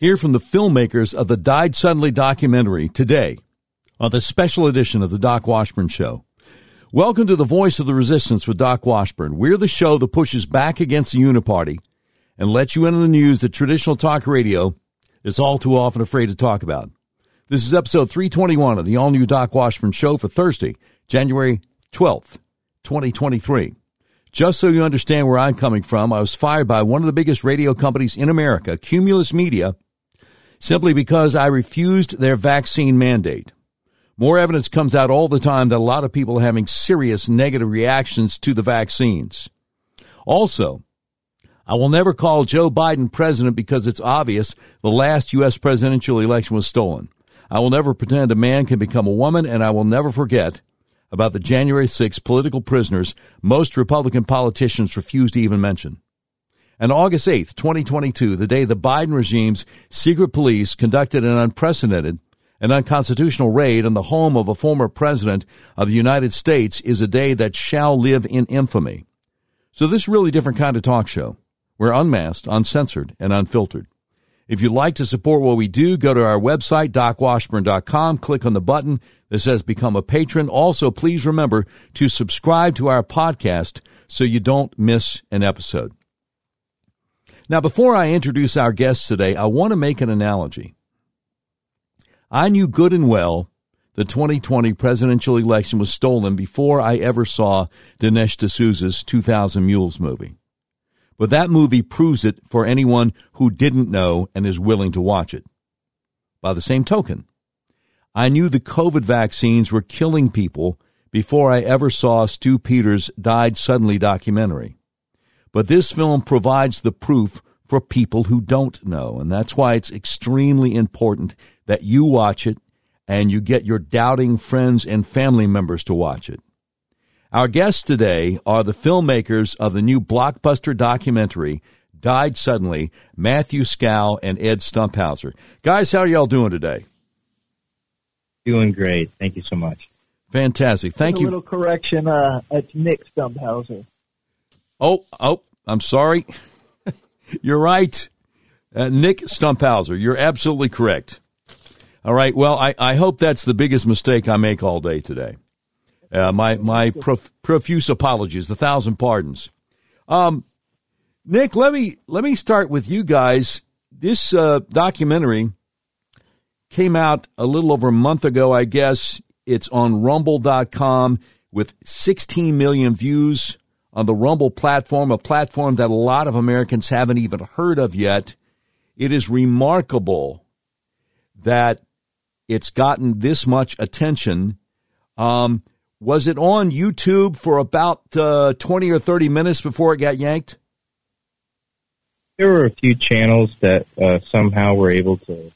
Hear from the filmmakers of the Died Suddenly documentary today on the special edition of the Doc Washburn Show. Welcome to the Voice of the Resistance with Doc Washburn. We're the show that pushes back against the Uniparty and lets you into the news that traditional talk radio is all too often afraid to talk about. This is episode 321 of the all new Doc Washburn Show for Thursday, January 12th, 2023. Just so you understand where I'm coming from, I was fired by one of the biggest radio companies in America, Cumulus Media, simply because I refused their vaccine mandate. More evidence comes out all the time that a lot of people are having serious negative reactions to the vaccines. Also, I will never call Joe Biden president because it's obvious the last U.S. presidential election was stolen. I will never pretend a man can become a woman, and I will never forget about the January 6 political prisoners most Republican politicians refuse to even mention. And August 8th, 2022, the day the Biden regime's secret police conducted an unprecedented and unconstitutional raid on the home of a former president of the United States, is a day that shall live in infamy. So this is really different kind of talk show. We're unmasked, uncensored, and unfiltered. If you'd like to support what we do, go to our website, docwashburn.com, click on the button that says Become a Patron. Also, please remember to subscribe to our podcast so you don't miss an episode. Now, before I introduce our guests today, I want to make an analogy. I knew good and well the 2020 presidential election was stolen before I ever saw Dinesh D'Souza's 2000 Mules movie. But that movie proves it for anyone who didn't know and is willing to watch it. By the same token, I knew the COVID vaccines were killing people before I ever saw Stew Peters' Died Suddenly documentary. But this film provides the proof for people who don't know, and that's why it's extremely important that you watch it and you get your doubting friends and family members to watch it. Our guests today are the filmmakers of the new blockbuster documentary, Died Suddenly, Matthew Skow and Ed Stumphauzer. Guys, how are y'all doing today? Doing great. Thank you so much. Fantastic. Thank Just you. A little correction. Uh, it's Nick Stumphauzer. Oh, oh, I'm sorry. You're right. Uh, Nick Stumphauzer. You're absolutely correct. All right. Well, I, I hope that's the biggest mistake I make all day today. Uh, my my prof, profuse apologies, the thousand pardons. Um, Nick, let me let me start with you guys. This uh, documentary came out a little over a month ago, I guess. It's on Rumble.com with 16 million views on the Rumble platform, a platform that a lot of Americans haven't even heard of yet. It is remarkable that it's gotten this much attention. Um, was it on YouTube for about uh, 20 or 30 minutes before it got yanked? There were a few channels that uh, somehow were able to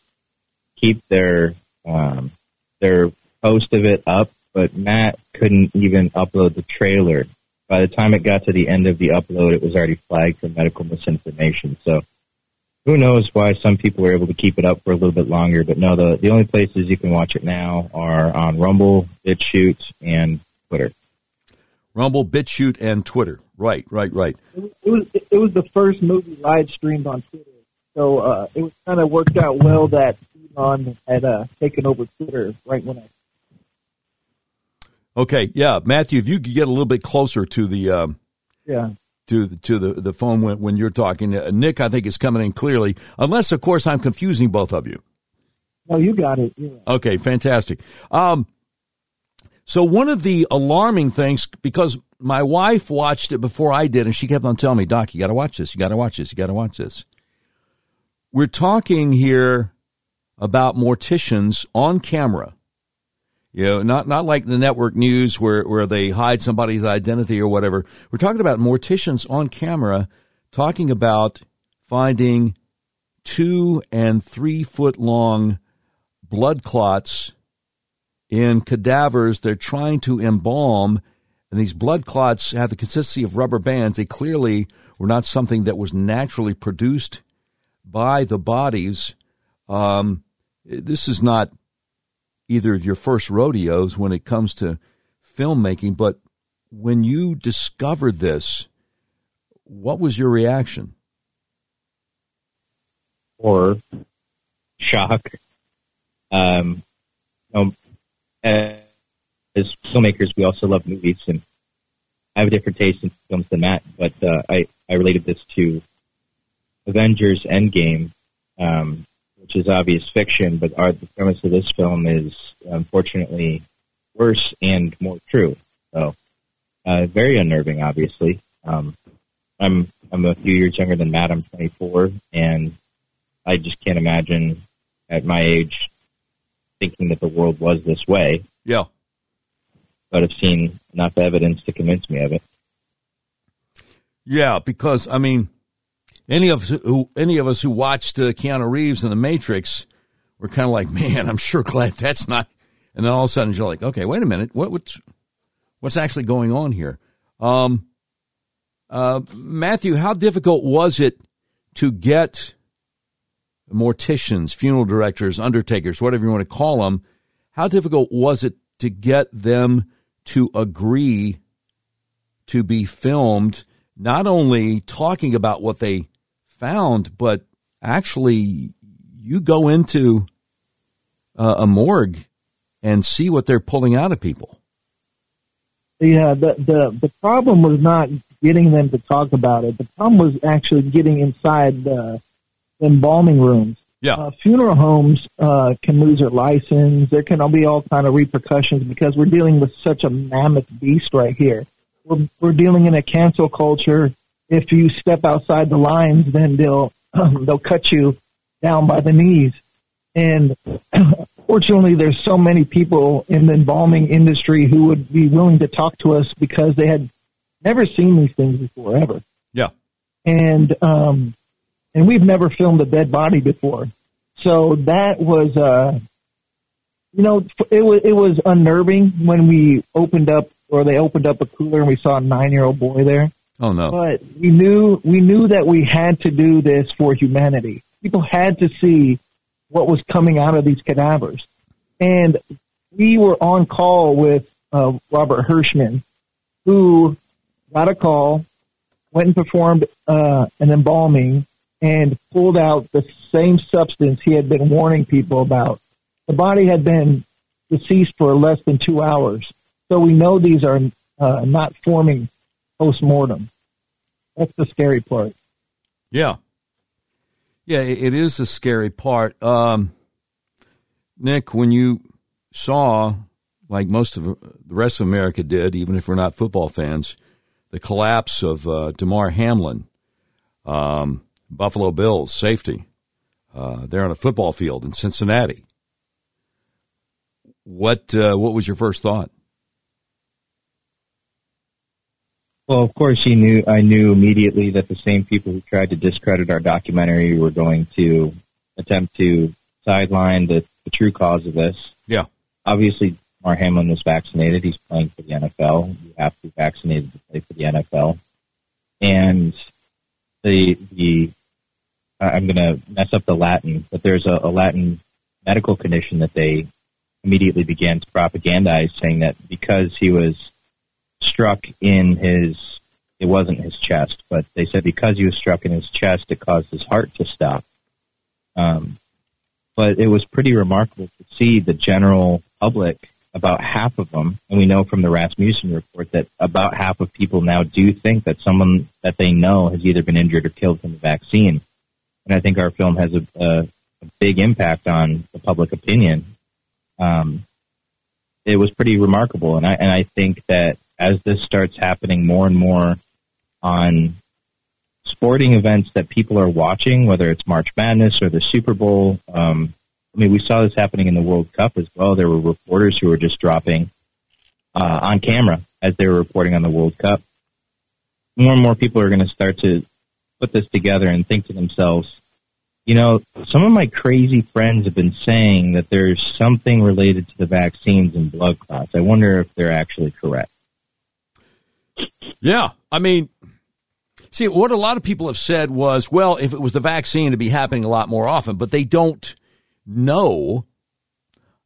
keep their um, their post of it up, but Matt couldn't even upload the trailer. By the time it got to the end of the upload, it was already flagged for medical misinformation. So who knows why some people were able to keep it up for a little bit longer. But no, the, the only places you can watch it now are on Rumble, BitChute, and Twitter. Rumble, BitChute, and Twitter. Right, right, right. It, it was it was the first movie live streamed on Twitter, so uh, it was kind of worked out well that Elon had uh, taken over Twitter right when I. Okay, yeah, Matthew, if you could get a little bit closer to the um, Yeah. to the, to the, the phone when, when you're talking, uh, Nick, I think is coming in clearly. Unless, of course, I'm confusing both of you. No, you got it. You're. Okay, fantastic. Um, so one of the alarming things, because my wife watched it before I did, and she kept on telling me, "Doc, you got to watch this. You got to watch this. You got to watch this." We're talking here about morticians on camera. You know, not not like the network news where where they hide somebody's identity or whatever. We're talking about morticians on camera talking about finding two and three foot long blood clots in cadavers they're trying to embalm. And these blood clots have the consistency of rubber bands. They clearly were not something that was naturally produced by the bodies. Um, this is not either of your first rodeos when it comes to filmmaking but when you discovered this what was your reaction Or shock. Um, um, as filmmakers, we also love movies, and I have a different taste in films than Matt. But uh, I I related this to Avengers Endgame, um, which is obvious fiction, but our, the premise of this film is unfortunately worse and more true. So, uh, very unnerving, obviously. Um, I'm I'm a few years younger than Matt. I'm 24, and I just can't imagine at my age thinking that the world was this way. Yeah. But I've seen enough evidence to convince me of it. Yeah, because I mean, any of us who any of us who watched uh, Keanu Reeves in The Matrix were kind of like, man, I'm sure glad that's not. And then all of a sudden you're like, okay, wait a minute, what what's what's actually going on here? Um, uh, Matthew, how difficult was it to get morticians, funeral directors, undertakers, whatever you want to call them? How difficult was it to get them to agree to be filmed? Not only talking about what they found, but actually you go into uh, a morgue and see what they're pulling out of people. Yeah, the the the problem was not getting them to talk about it. The problem was actually getting inside the embalming rooms. Yeah, uh, funeral homes uh, can lose their license. There can be all kind of repercussions because we're dealing with such a mammoth beast right here. We're we're dealing in a cancel culture if you step outside the lines, then they'll um, they'll cut you down by the knees. And fortunately, there's so many people in the embalming industry who would be willing to talk to us because they had never seen these things before ever. Yeah. And um, and we've never filmed a dead body before, so that was uh, you know, it was it was unnerving when we opened up or they opened up a cooler and we saw a nine year old boy there. Oh no! But we knew we knew that we had to do this for humanity. People had to see what was coming out of these cadavers, and we were on call with uh, Robert Hirschman, who got a call, went and performed uh, an embalming, and pulled out the same substance he had been warning people about. The body had been deceased for less than two hours, so we know these are uh, not forming post mortem. That's the scary part. Yeah. Yeah, it is a scary part. Um, Nick, when you saw, like most of the rest of America did, even if we're not football fans, the collapse of uh, Damar Hamlin, um, Buffalo Bills safety, uh, there on a football field in Cincinnati. What uh, what was your first thought? Well, of course, he knew. I knew immediately that the same people who tried to discredit our documentary were going to attempt to sideline the, the true cause of this. Yeah. Obviously, Mar Hamlin was vaccinated. He's playing for the NFL. You have to be vaccinated to play for the NFL. And the the I'm going to mess up the Latin, but there's a, a Latin medical condition that they immediately began to propagandize, saying that because he was struck in his, it wasn't his chest, but they said because he was struck in his chest, it caused his heart to stop. Um, but it was pretty remarkable to see the general public, about half of them, and we know from the Rasmussen report that about half of people now do think that someone that they know has either been injured or killed from the vaccine. And I think our film has a, a, a big impact on the public opinion. Um, it was pretty remarkable, and I and I think that as this starts happening more and more on sporting events that people are watching, whether it's March Madness or the Super Bowl. Um, I mean, we saw this happening in the World Cup as well. There were reporters who were just dropping uh, on camera as they were reporting on the World Cup. More and more people are going to start to put this together and think to themselves, you know, some of my crazy friends have been saying that there's something related to the vaccines and blood clots. I wonder if they're actually correct. Yeah. I mean, see, what a lot of people have said was, well, if it was the vaccine, it'd be happening a lot more often, but they don't know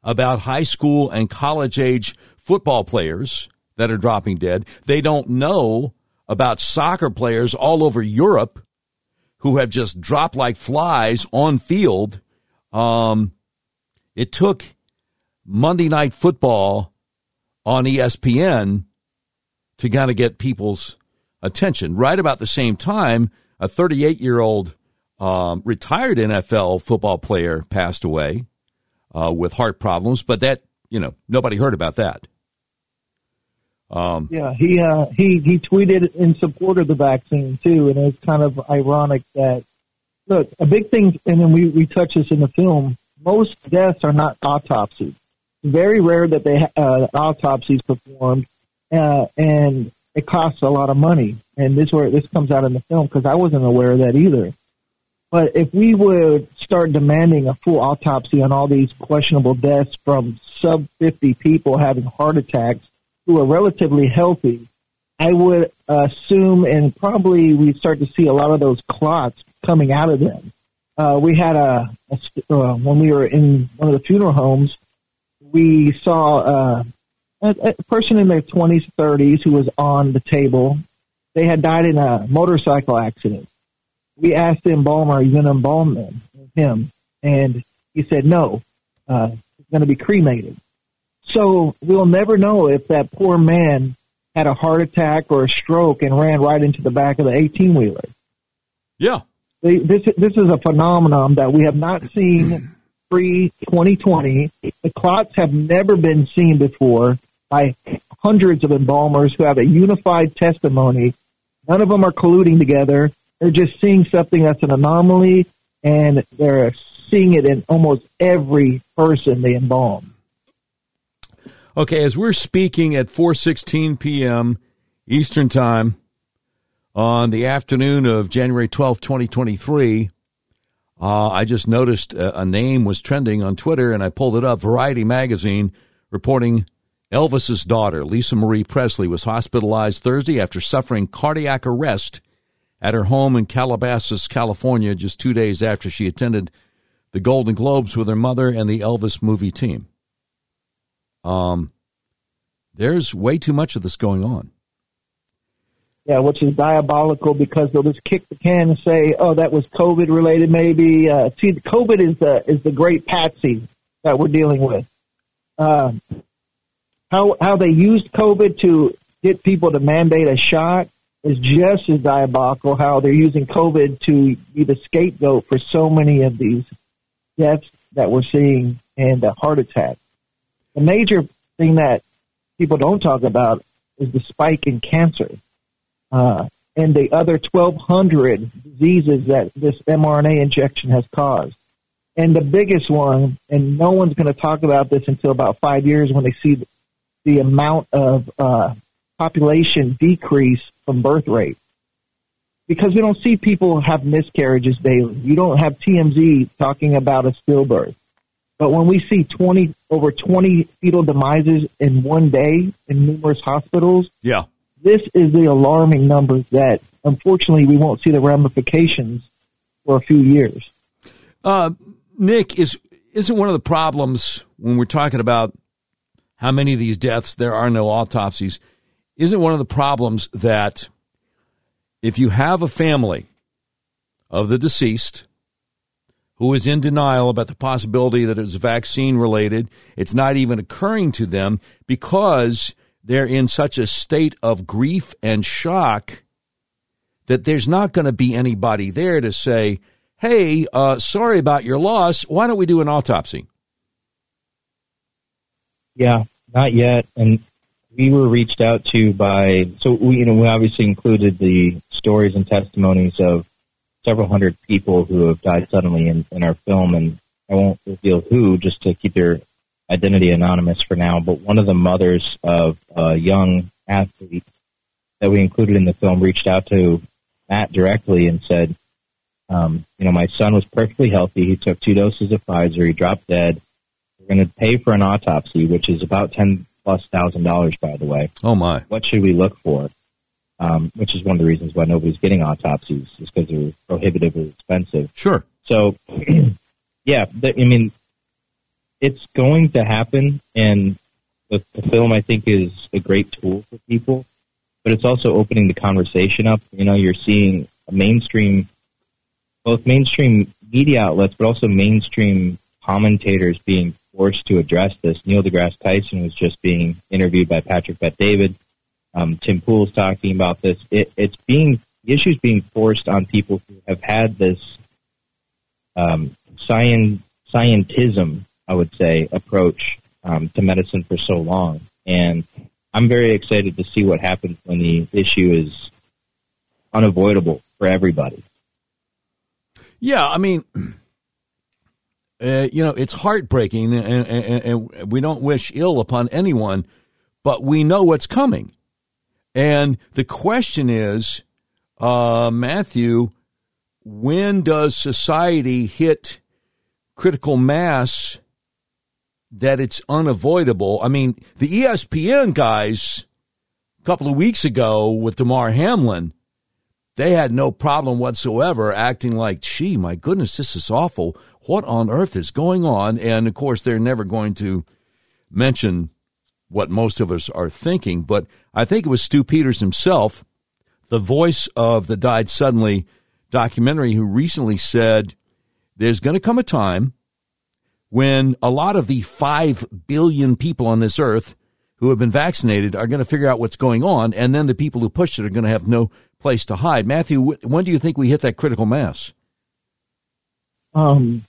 about high school and college age football players that are dropping dead. They don't know about soccer players all over Europe who have just dropped like flies on field um, it took Monday Night Football on ESPN to kind of get people's attention. Right about the same time, a 38 year old um, retired NFL football player passed away uh, with heart problems, but that, you know, nobody heard about that. Um, yeah, he uh, he he tweeted in support of the vaccine too, and it's kind of ironic that look a big thing, and then we we touch this in the film. Most deaths are not autopsies. very rare that they uh, autopsies performed, uh, and it costs a lot of money. And this where this comes out in the film because I wasn't aware of that either. But if we would start demanding a full autopsy on all these questionable deaths from sub 50 people having heart attacks who are relatively healthy, I would assume and probably we start to see a lot of those clots coming out of them. Uh, we had a, a uh, when we were in one of the funeral homes, we saw uh, a, a person in their 20s, 30s who was on the table. They had died in a motorcycle accident. We asked the embalmer, "Are you going to embalm them, him?" And he said, "No, uh, he's going to be cremated." So we'll never know if that poor man had a heart attack or a stroke and ran right into the back of the 18 wheeler. Yeah. They, this, this is a phenomenon that we have not seen pre 2020. The clots have never been seen before by hundreds of embalmers who have a unified testimony. None of them are colluding together. They're just seeing something that's an anomaly and they're seeing it in almost every person they embalm. Okay, as we're speaking at 4:16 p.m. Eastern Time on the afternoon of January 12, 2023, uh, I just noticed a, a, name was trending on Twitter, and I pulled it up. Variety magazine reporting Elvis's daughter, Lisa Marie Presley, was hospitalized Thursday after suffering cardiac arrest at her home in Calabasas, California, just two days after she attended the Golden Globes with her mother and the Elvis movie team. Um, there's way too much of this going on. Yeah, which is diabolical because they'll just kick the can and say, "Oh, that was COVID related." Maybe uh, see, COVID is the is the great patsy that we're dealing with. Uh, how how they used COVID to get people to mandate a shot is just as diabolical. How they're using COVID to be the scapegoat for so many of these deaths that we're seeing and uh, heart attacks. The major thing that people don't talk about is the spike in cancer uh, and the other 1,200 diseases that this mRNA injection has caused. And the biggest one, and no one's going to talk about this until about five years when they see the, amount of uh, population decrease from birth rate. Because we don't see people have miscarriages daily. You don't have TMZ talking about a stillbirth. But when we see 20 over 20 fetal demises in one day in numerous hospitals, yeah, this is the alarming numbers that unfortunately we won't see the ramifications for a few years. Uh, Nick, is isn't one of the problems when we're talking about how many of these deaths there are no autopsies? Isn't one of the problems that if you have a family of the deceased who is in denial about the possibility that it's vaccine related. It's not even occurring to them because they're in such a state of grief and shock that there's not going to be anybody there to say, hey, uh, sorry about your loss. Why don't we do an autopsy? Yeah, not yet. And we were reached out to by, so we, you know, we obviously included the stories and testimonies of several hundred people who have died suddenly in, in our film, and I won't reveal who just to keep their identity anonymous for now. But one of the mothers of a young athlete that we included in the film reached out to Matt directly and said, um, you know, my son was perfectly healthy. He took two doses of Pfizer. He dropped dead. We're going to pay for an autopsy, which is about ten plus thousand dollars, by the way. Oh my! What should we look for? um, which is one of the reasons why nobody's getting autopsies, is because they're prohibitively expensive. Sure. So, yeah, the, I mean, it's going to happen, and the, the film I think is a great tool for people, but it's also opening the conversation up. You know, you're seeing mainstream, both mainstream media outlets, but also mainstream commentators being forced to address this. Neil deGrasse Tyson was just being interviewed by Patrick Bet David. Um, Tim Pool's talking about this. It, it's being the issues being forced on people who have had this um, science, scientism, I would say, approach um, to medicine for so long. And I'm very excited to see what happens when the issue is unavoidable for everybody. Yeah, I mean, uh, you know, it's heartbreaking, and, and, and, we don't wish ill upon anyone, but we know what's coming. And the question is, uh, Matthew, when does society hit critical mass that it's unavoidable? I mean, the ESPN guys a couple of weeks ago with Damar Hamlin they had no problem whatsoever acting like, gee, my goodness, this is awful. What on earth is going on? And of course, they're never going to mention what most of us are thinking. But I think it was Stew Peters himself, the voice of the Died Suddenly documentary, who recently said there's going to come a time when a lot of the 5 billion people on this earth who have been vaccinated are going to figure out what's going on, and then the people who pushed it are going to have no place to hide. Matthew, when do you think we hit that critical mass? Um,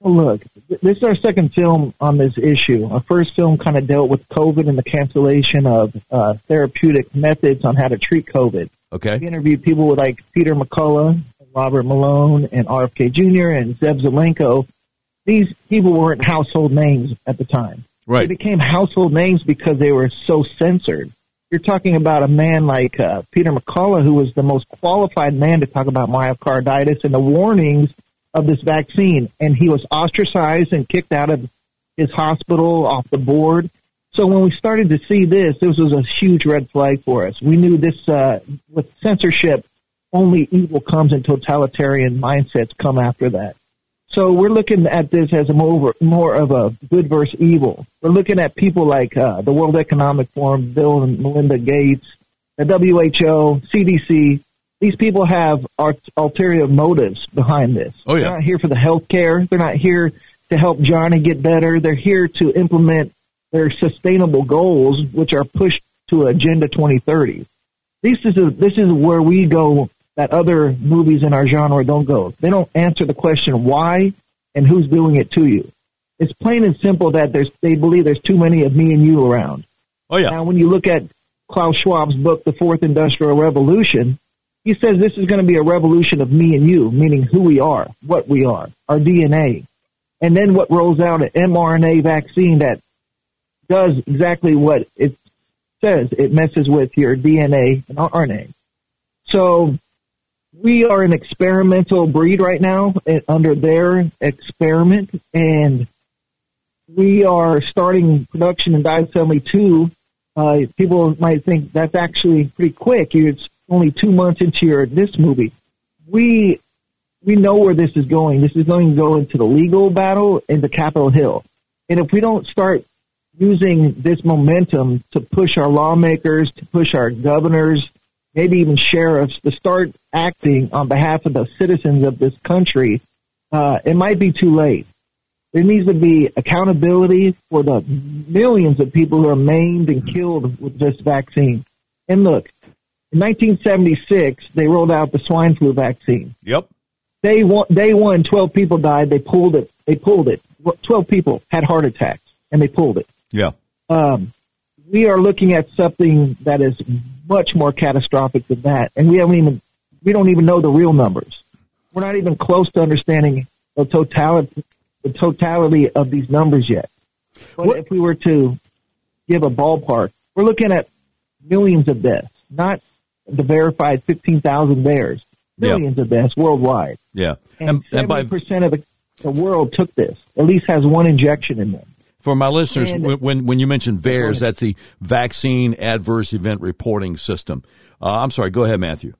well, look, this is our second film on this issue. Our first film kind of dealt with COVID and the cancellation of uh, therapeutic methods on how to treat COVID. Okay. We interviewed people with like Peter McCullough, Robert Malone, and RFK Jr. and Zev Zelenko. These people weren't household names at the time. Right. They became household names because they were so censored you're talking about a man like uh, Peter McCullough, who was the most qualified man to talk about myocarditis and the warnings of this vaccine. And he was ostracized and kicked out of his hospital off the board. So when we started to see this, this was a huge red flag for us. We knew this, uh, with censorship, only evil comes and totalitarian mindsets come after that. So we're looking at this as a more, more of a good versus evil. We're looking at people like uh, the World Economic Forum, Bill and Melinda Gates, the WHO, CDC. These people have ulterior motives behind this. Oh, yeah. They're not here for the health care. They're not here to help Johnny get better. They're here to implement their sustainable goals, which are pushed to Agenda 2030. This is a, this is where we go that other movies in our genre don't go. They don't answer the question why and who's doing it to you. It's plain and simple that there's they believe there's too many of me and you around. Oh yeah. Now when you look at Klaus Schwab's book, The Fourth Industrial Revolution, he says this is going to be a revolution of me and you, meaning who we are, what we are, our DNA. And then what rolls out an mRNA vaccine that does exactly what it says. It messes with your DNA and RNA. So we are an experimental breed right now eh, under their experiment, and we are starting production in Died Suddenly 2. Uh, people might think that's actually pretty quick. It's only two months into your this movie. We we know where this is going. This is going to go into the legal battle into Capitol Hill, and if we don't start using this momentum to push our lawmakers, to push our governors, maybe even sheriffs to start acting on behalf of the citizens of this country, uh, it might be too late. There needs to be accountability for the millions of people who are maimed and killed with this vaccine. And look, in 1976, they rolled out the swine flu vaccine. Yep. Day one, day one, 12 people died. They pulled it. They pulled it. 12 people had heart attacks, and they pulled it. Yeah. Um, we are looking at something that is much more catastrophic than that, and we haven't even we don't even know the real numbers. We're not even close to understanding the totality the totality of these numbers yet. But what? if we were to give a ballpark, we're looking at millions of deaths, not the verified 15,000 theirs. Millions yeah. of deaths worldwide. Yeah. And, and, 70% of the, the world took this, at least has one injection in them. For my listeners, and, when when you mentioned VAERS, that's the Vaccine Adverse Event Reporting System. Uh, I'm sorry. Go ahead, Matthew.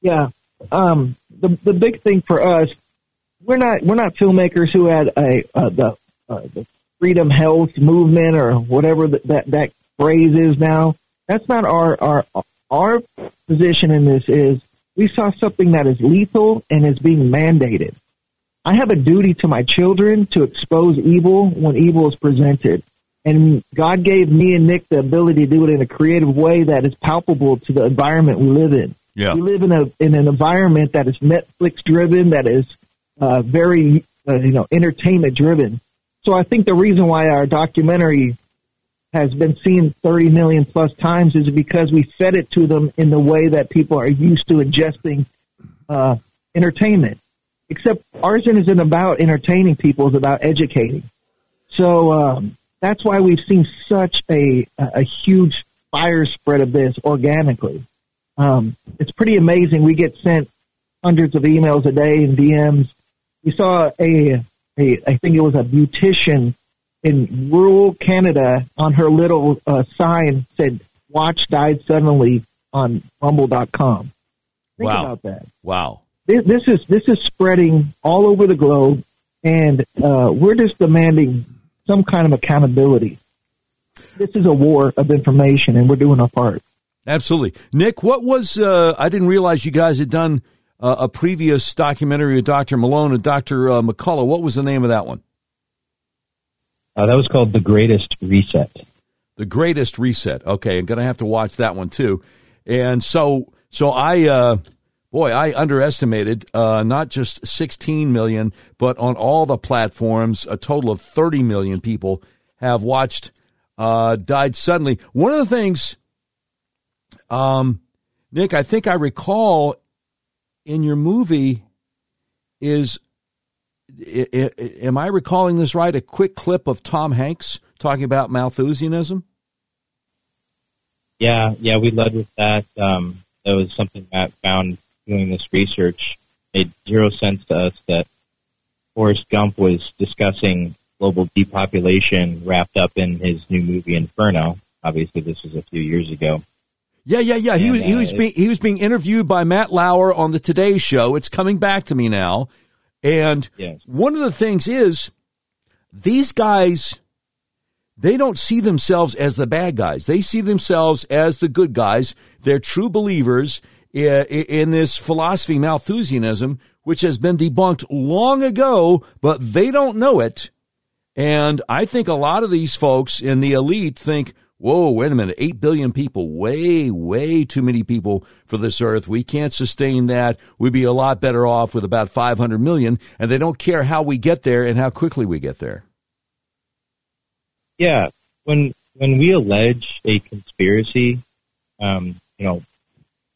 Yeah, um, the the big thing for us, we're not we're not filmmakers who had a uh, the uh, the freedom health movement or whatever that, that that phrase is now. That's not our our our position in this. Is we saw something that is lethal and is being mandated. I have a duty to my children to expose evil when evil is presented. And God gave me and Nick the ability to do it in a creative way that is palpable to the environment we live in. Yeah. We live in a in an environment that is Netflix driven, that is uh, very uh, you know entertainment driven. So I think the reason why our documentary has been seen 30 million plus times is because we fed it to them in the way that people are used to ingesting uh, entertainment. Except ours isn't about entertaining people; it's about educating. So um, that's why we've seen such a a huge fire spread of this organically. Um, it's pretty amazing. We get sent hundreds of emails a day and DMs. We saw a, a I think it was a beautician in rural Canada on her little uh, sign said "Watch died suddenly" on Rumble.com. Think wow. about that. Wow. This, this is this is spreading all over the globe, and uh, we're just demanding some kind of accountability. This is a war of information, and we're doing our part. Absolutely, Nick. What was? Uh, I didn't realize you guys had done uh, a previous documentary with Dr. Malone and Dr. Uh, McCullough. What was the name of that one? Uh, that was called The Greatest Reset. The Greatest Reset. Okay, I'm going to have to watch that one too. And so, so I, uh, boy, I underestimated uh, not just 16 million, but on all the platforms, a total of 30 million people have watched uh, Died Suddenly. One of the things, um, Nick, I think I recall in your movie is I, I, am I recalling this right? A quick clip of Tom Hanks talking about Malthusianism. Yeah, yeah, we led with that. Um, that was something Matt found doing this research. Made zero sense to us that Forrest Gump was discussing global depopulation wrapped up in his new movie Inferno. Obviously, this was a few years ago. Yeah, yeah, yeah. And, he was he was uh, being he was being interviewed by Matt Lauer on the Today Show. It's coming back to me now. And yes. one of the things is these guys, they don't see themselves as the bad guys. They see themselves as the good guys. They're true believers in this philosophy, Malthusianism, which has been debunked long ago, but they don't know it. And I think a lot of these folks in the elite think, whoa, wait a minute, 8 billion people, way, way too many people for this earth. We can't sustain that. We'd be a lot better off with about 500 million, and they don't care how we get there and how quickly we get there. Yeah. When, when we allege a conspiracy, um, you know,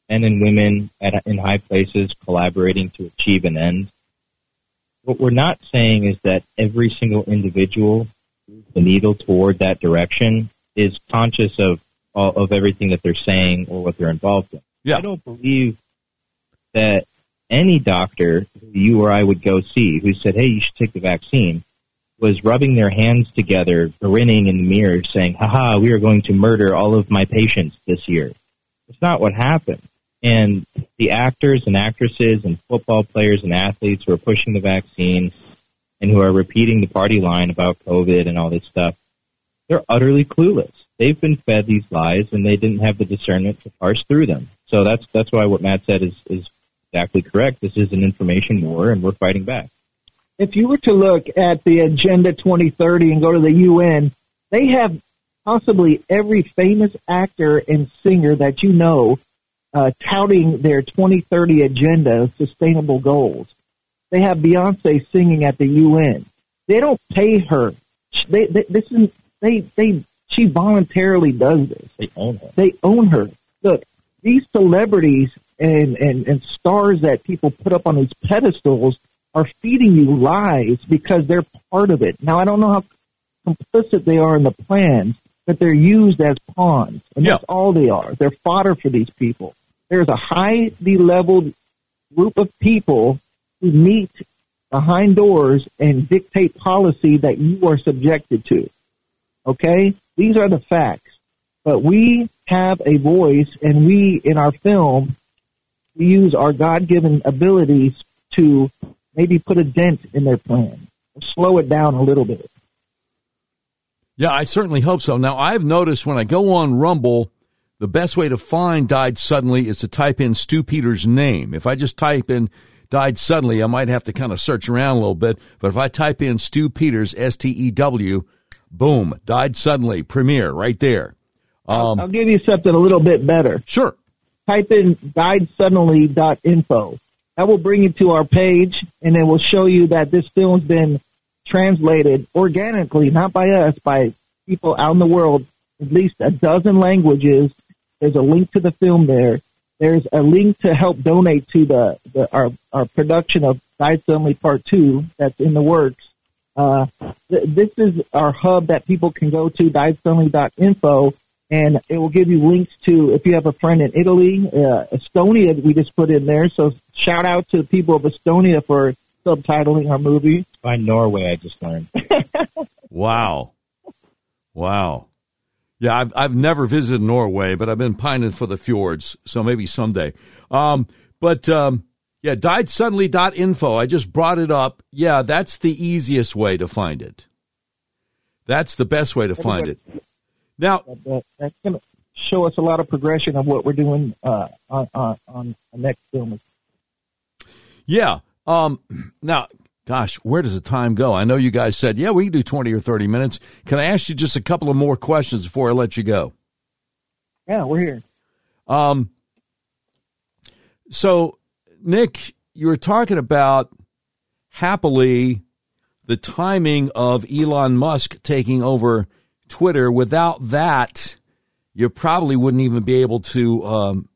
men and women at, in high places collaborating to achieve an end, what we're not saying is that every single individual moves the needle toward that direction is conscious of uh, of everything that they're saying or what they're involved in. Yeah. I don't believe that any doctor you or I would go see who said, "Hey, you should take the vaccine," was rubbing their hands together, grinning in the mirror, saying, "Haha, we are going to murder all of my patients this year." It's not what happened. And the actors and actresses and football players and athletes who are pushing the vaccine and who are repeating the party line about COVID and all this stuff, they're utterly clueless. They've been fed these lies and they didn't have the discernment to parse through them. So that's that's why what Matt said is is exactly correct. This is an information war and we're fighting back. If you were to look at the Agenda 2030 and go to the UN, they have possibly every famous actor and singer that you know uh, touting their 2030 agenda sustainable goals. They have Beyonce singing at the UN. They don't pay her. They, they, this is they they she voluntarily does this. They own her. They own her. Look, these celebrities and, and, and stars that people put up on these pedestals are feeding you lies because they're part of it. Now I don't know how complicit they are in the plans, but they're used as pawns. And yeah. that's all they are. They're fodder for these people. There's a highly leveled group of people who meet behind doors and dictate policy that you are subjected to. Okay? These are the facts. But we have a voice and we, in our film, we use our God-given abilities to maybe put a dent in their plan, slow it down a little bit. Yeah, I certainly hope so. Now, I've noticed when I go on Rumble, the best way to find Died Suddenly is to type in Stew Peters' name. If I just type in died suddenly, I might have to kind of search around a little bit. But if I type in Stew Peters, S T E W, boom, died suddenly, premiere right there. Um, I'll give you something a little bit better. Sure. Type in diedsuddenly.info. That will bring you to our page, and it will show you that this film's been translated organically, not by us, by people out in the world, at least a dozen languages. There's a link to the film there. There's a link to help donate to the, the our our production of Died Suddenly Part Two that's in the works. Uh, th- this is our hub that people can go to diedsuddenly.info and it will give you links to if you have a friend in Italy, uh, Estonia. We just put in there. So shout out to the people of Estonia for subtitling our movie. By Norway, I just learned. wow, wow. Yeah, I've I've never visited Norway, but I've been pining for the fjords, so maybe someday. Um, but um, yeah, diedsuddenly.info. I just brought it up. Yeah, that's the easiest way to find it. That's the best way to find it. Now, that's going to show us a lot of progression of what we're doing uh, on, on, on the next film. Yeah. Um, now, Gosh, where does the time go? I know you guys said, yeah, we can do 20 or 30 minutes. Can I ask you just a couple of more questions before I let you go? Yeah, we're here. Um, so, Nick, you were talking about happily the timing of Elon Musk taking over Twitter. Without that, you probably wouldn't even be able to um,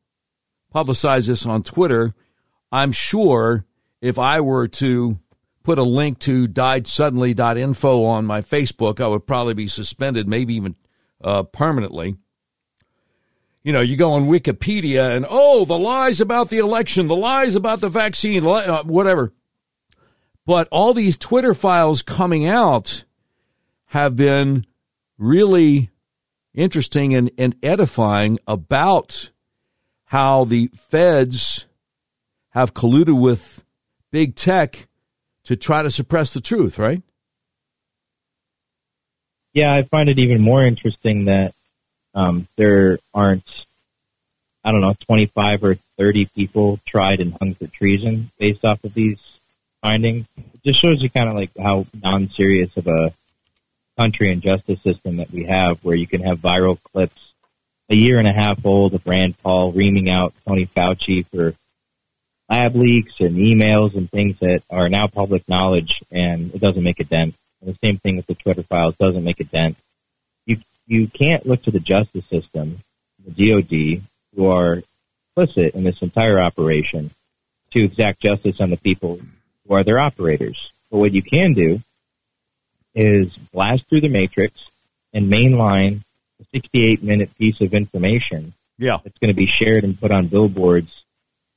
publicize this on Twitter. I'm sure if I were to put a link to diedsuddenly.info on my Facebook, I would probably be suspended, maybe even uh, permanently. You know, you go on Wikipedia and, oh, the lies about the election, the lies about the vaccine, uh, whatever. But all these Twitter files coming out have been really interesting and, and edifying about how the feds have colluded with big tech to try to suppress the truth, right? Yeah, I find it even more interesting that um, there aren't, I don't know, 25 or 30 people tried and hung for treason based off of these findings. It just shows you kind of like how non-serious of a country and justice system that we have, where you can have viral clips a year and a half old of Rand Paul reaming out Tony Fauci for lab leaks and emails and things that are now public knowledge, and it doesn't make a dent. And the same thing with the Twitter files doesn't make a dent. You can't look to the justice system, the DoD, who are complicit in this entire operation, to exact justice on the people who are their operators. But what you can do is blast through the matrix and mainline a 68 minute piece of information yeah. that's going to be shared and put on billboards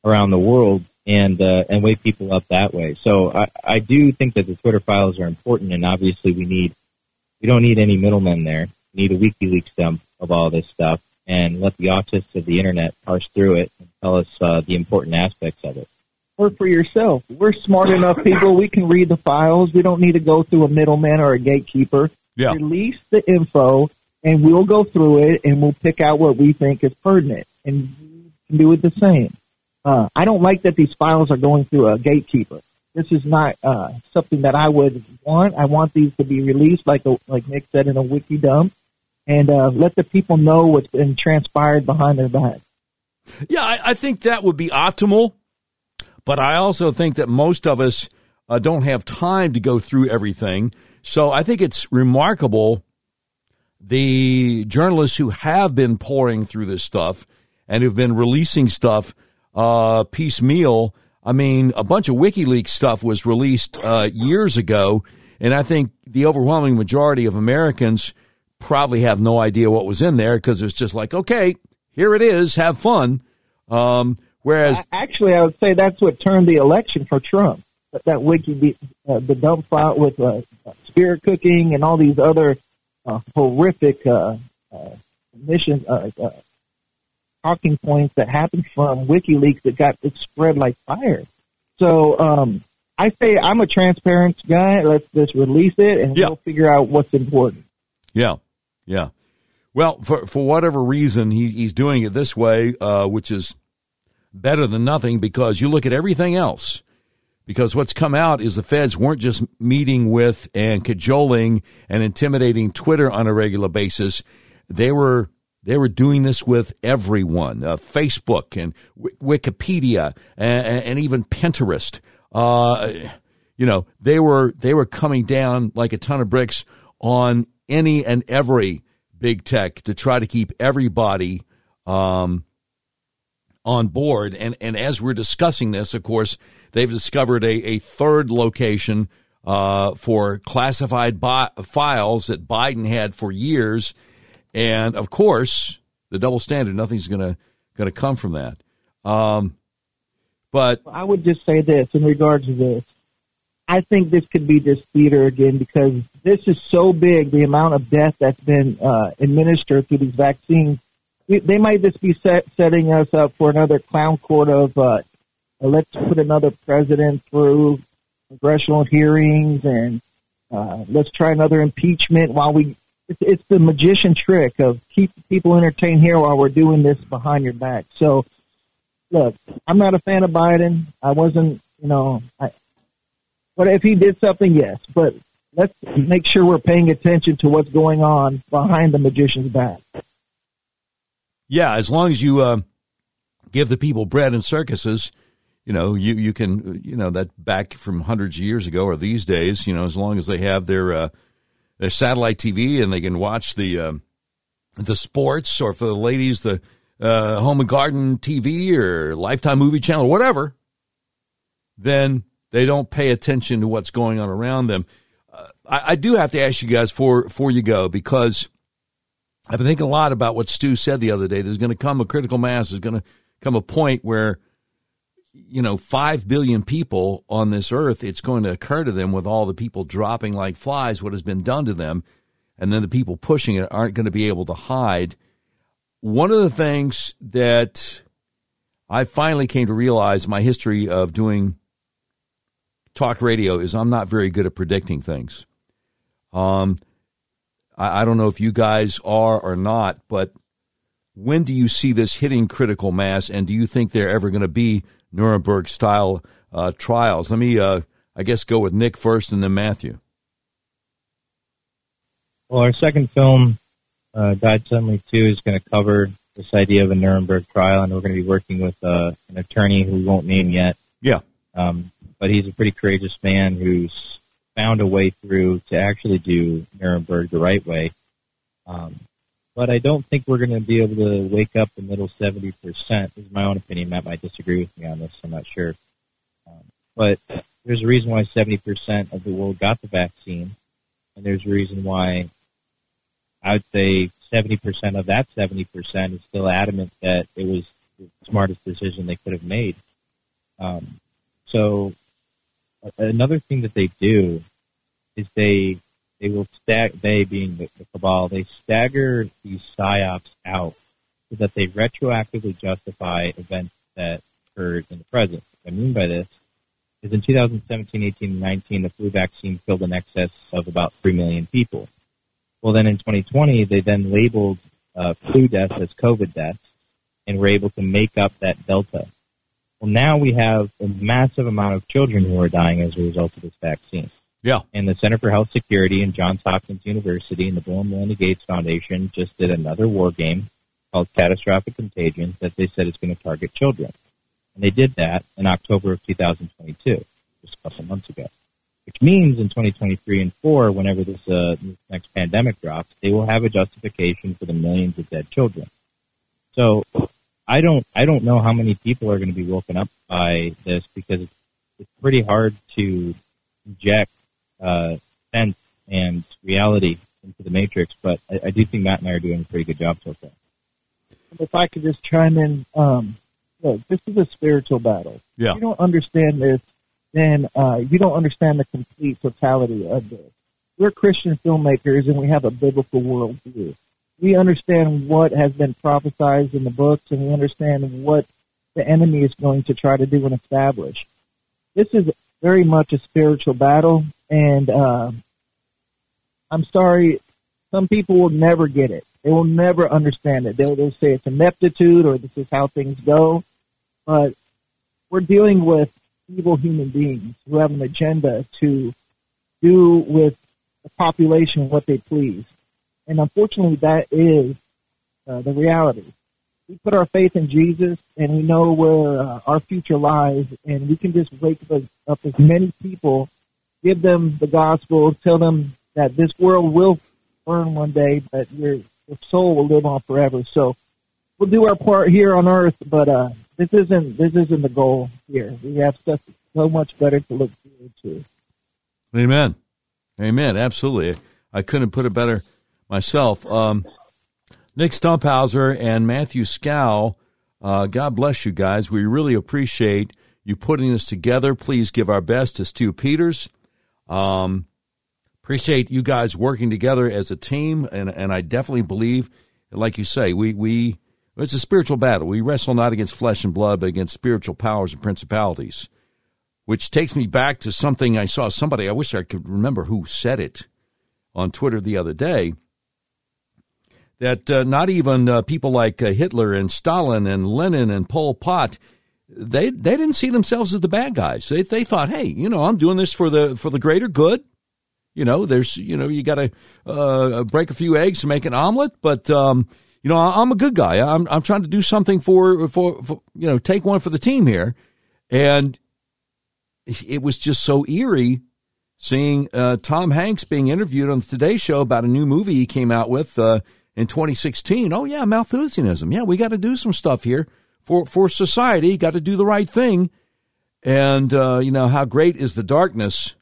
around the world and uh, and wake people up that way. So I, I do think that the Twitter files are important, and obviously we need we don't need any middlemen there. We need a WikiLeaks dump of all this stuff and let the autists of the internet parse through it and tell us uh, the important aspects of it. Or for yourself. We're smart enough people. We can read the files. We don't need to go through a middleman or a gatekeeper. Yeah. Release the info, and we'll go through it, and we'll pick out what we think is pertinent, and you can do it the same. Uh, I don't like that these files are going through a gatekeeper. This is not uh, something that I would want. I want these to be released, like a, like Nick said, in a wiki dump, and uh, let the people know what's been transpired behind their back. Yeah, I, I think that would be optimal, but I also think that most of us uh, don't have time to go through everything. So I think it's remarkable the journalists who have been pouring through this stuff and who've been releasing stuff uh, piecemeal. I mean, a bunch of WikiLeaks stuff was released uh, years ago, and I think the overwhelming majority of Americans probably have no idea what was in there because it's just like, okay, here it is, have fun. Um, whereas, actually, I would say that's what turned the election for Trump. That, that wiki, uh, the dump file with uh, spirit cooking and all these other uh, horrific uh, uh, missions, uh, uh, talking points that happened from WikiLeaks that got it spread like fire. So um, I say I'm a transparent guy. Let's just release it and yeah. we'll figure out what's important. Yeah, yeah. Well, for for whatever reason, he, he's doing it this way, uh, which is better than nothing because you look at everything else. because what's come out is the feds weren't just meeting with and cajoling and intimidating Twitter on a regular basis. They were they were doing this with everyone, uh, Facebook and w- Wikipedia and, and, even Pinterest. Uh, you know, they were they were coming down like a ton of bricks on any and every big tech to try to keep everybody um, on board. And and as we're discussing this, of course, they've discovered a, a third location uh, for classified bi- files that Biden had for years, and of course, the double standard. Nothing's gonna gonna come from that. Um, but I would just say this in regards to this. I think this could be just theater again because this is so big. The amount of death that's been uh, administered through these vaccines, they might just be set, setting us up for another clown court of uh, let's put another president through congressional hearings and uh, let's try another impeachment while we. It's, it's the magician trick of keep people entertained here while we're doing this behind your back. So, look, I'm not a fan of Biden. I wasn't, you know, I, but if he did something, yes. But let's make sure we're paying attention to what's going on behind the magician's back. Yeah, as long as you uh, give the people bread and circuses, you know, you you can, you know, that back from hundreds of years ago or these days, you know, as long as they have their uh, their satellite TV and they can watch the uh, the sports, or for the ladies, the uh, home and garden TV or Lifetime movie channel, whatever, then they don't pay attention to what's going on around them. Uh, I, I, do have to ask you guys before, before you go because I've been thinking a lot about what Stew said the other day. There's going to come a critical mass. There's going to come a point where, you know, five billion people on this earth, it's going to occur to them with all the people dropping like flies what has been done to them. And then the people pushing it aren't going to be able to hide. One of the things that I finally came to realize my history of doing talk radio is I'm not very good at predicting things. Um, I, I don't know if you guys are or not, but when do you see this hitting critical mass, and do you think they're ever going to be Nuremberg style uh, trials? Let me, uh, I guess, go with Nick first, and then Matthew. Well, our second film, uh, Died Suddenly 2, is going to cover this idea of a Nuremberg trial, and we're going to be working with uh, an attorney who we won't name yet. Yeah. Um, but he's a pretty courageous man who's found a way through to actually do Nuremberg the right way. Um, but I don't think we're going to be able to wake up the middle 70%. This is my own opinion. Matt might disagree with me on this. I'm not sure. Um, but there's a reason why 70% of the world got the vaccine. And there's a reason why I would say 70% of that 70% is still adamant that it was the smartest decision they could have made. Um, so another thing that they do is they they will stag they being the, the cabal they stagger these psyops out so that they retroactively justify events that occurred in the present. What I mean by this is in 2017, 18, and 19, the flu vaccine killed in excess of about 3 million people. Well, then in 2020, they then labeled uh, flu deaths as COVID deaths and were able to make up that delta. Well, now we have a massive amount of children who are dying as a result of this vaccine. Yeah. And the Center for Health Security and Johns Hopkins University and the Bill and Melinda Gates Foundation just did another war game called Catastrophic Contagion that they said is going to target children. And they did that in October of 2022, just a couple months ago. Which means in 2023 and 4, whenever this, uh, this next pandemic drops, they will have a justification for the millions of dead children. So I don't I don't know how many people are going to be woken up by this because it's, it's pretty hard to inject uh, sense and reality into the matrix. But I, I, do think Matt and I are doing a pretty good job so far. If I could just chime in, um, look, this is a spiritual battle. Yeah. If you don't understand this, then uh, you don't understand the complete totality of this. We're Christian filmmakers, and we have a biblical worldview we understand what has been prophesied in the books and we understand what the enemy is going to try to do and establish. This is very much a spiritual battle, and uh, I'm sorry, some people will never get it. They will never understand it. They'll, they'll say it's ineptitude or this is how things go. But we're dealing with evil human beings who have an agenda to do with the population what they please. And unfortunately, that is uh, the reality. We put our faith in Jesus, and we know where uh, our future lies, and we can just wake up as many people, give them the gospel, tell them that this world will burn one day, but your, your soul will live on forever. So we'll do our part here on earth, but uh, this isn't this isn't the goal here. We have stuff so much better to look forward to. Amen. Amen. Absolutely. I couldn't put it better myself. Um, Nick Stumphauzer and Matthew Skow, uh, God bless you guys. We really appreciate you putting this together. Please give our best to Stew Peters. Um, appreciate you guys working together as a team, and and I definitely believe, like you say, we we it's a spiritual battle. We wrestle not against flesh and blood, but against spiritual powers and principalities. Which takes me back to something I saw somebody, I wish I could remember who said it on Twitter the other day. That uh, not even uh, people like uh, Hitler and Stalin and Lenin and Pol Pot, they they didn't see themselves as the bad guys. They they thought, hey, you know, I'm doing this for the for the greater good. You know, there's you know, you got to uh, break a few eggs to make an omelet, but um, you know, I'm a good guy. I'm I'm trying to do something for for, for you know, take one for the team here, and it was just so eerie seeing uh, Tom Hanks being interviewed on the Today Show about a new movie he came out with uh, in 2016. Oh yeah, Malthusianism. Yeah, we got to do some stuff here for for society. Got to do the right thing, and uh, you know how great is the darkness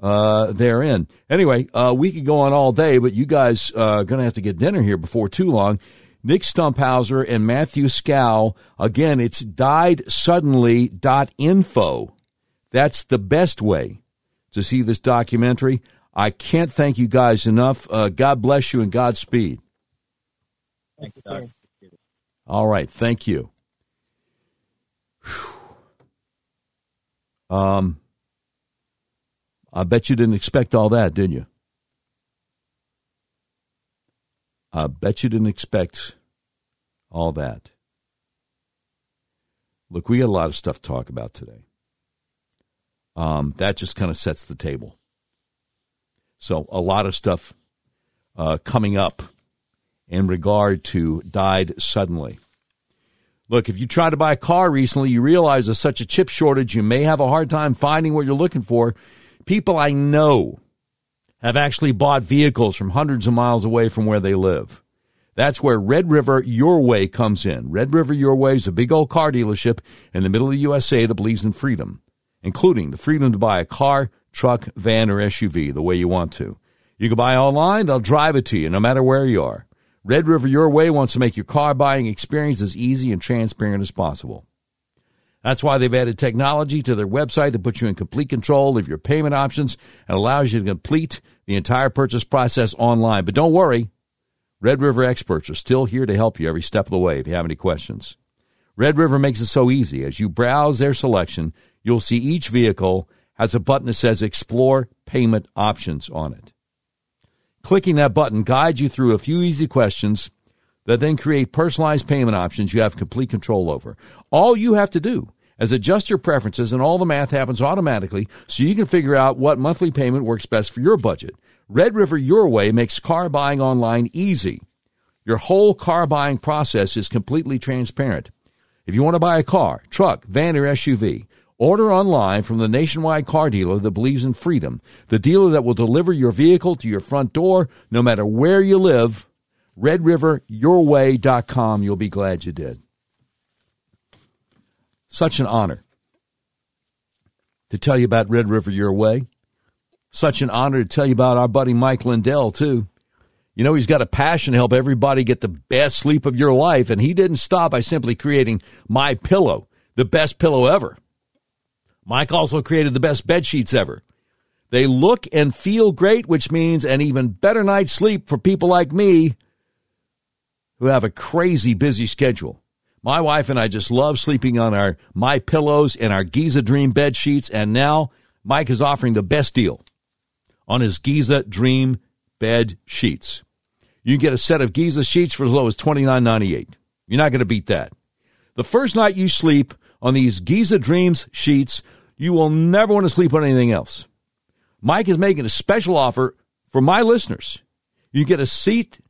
uh, therein. Anyway, uh, we could go on all day, but you guys are uh, going to have to get dinner here before too long. Nick Stumphauzer and Matthew Skow. Again, it's diedsuddenly.info. That's the best way to see this documentary. I can't thank you guys enough. Uh, God bless you and Godspeed. Thank you, Doc. All right. Thank you. Um, I bet you didn't expect all that, didn't you? I bet you didn't expect all that. Look, we got a lot of stuff to talk about today. Um, that just kind of sets the table. So, a lot of stuff uh, coming up in regard to died suddenly. Look, if you try to buy a car recently, you realize there's such a chip shortage, you may have a hard time finding what you're looking for people I know have actually bought vehicles from hundreds of miles away from where they live. That's where Red River Your Way comes in. Red River Your Way is a big old car dealership in the middle of the USA that believes in freedom, including the freedom to buy a car, truck, van, or SUV the way you want to. You can buy online, they'll drive it to you no matter where you are. Red River Your Way wants to make your car buying experience as easy and transparent as possible. That's why they've added technology to their website that puts you in complete control of your payment options and allows you to complete the entire purchase process online. But don't worry, Red River experts are still here to help you every step of the way if you have any questions. Red River makes it so easy. As you browse their selection, you'll see each vehicle has a button that says Explore Payment Options on it. Clicking that button guides you through a few easy questions that then create personalized payment options you have complete control over. All you have to do is adjust your preferences and all the math happens automatically so you can figure out what monthly payment works best for your budget. Red River Your Way makes car buying online easy. Your whole car buying process is completely transparent. If you want to buy a car, truck, van, or SUV, order online from the nationwide car dealer that believes in freedom, the dealer that will deliver your vehicle to your front door no matter where you live redriveryourway.com. You'll be glad you did. Such an honor to tell you about Red River Your Way. Such an honor to tell you about our buddy Mike Lindell, too. You know, he's got a passion to help everybody get the best sleep of your life, and he didn't stop by simply creating My Pillow, the best pillow ever. Mike also created the best bed sheets ever. They look and feel great, which means an even better night's sleep for people like me who have a crazy busy schedule. My wife and I just love sleeping on our My Pillows and our Giza Dream bed sheets, and now Mike is offering the best deal on his Giza Dream bed sheets. You can get a set of Giza sheets for as low as $29.98. You're not going to beat that. The first night you sleep on these Giza Dreams sheets, you will never want to sleep on anything else. Mike is making a special offer for my listeners. You get a seat.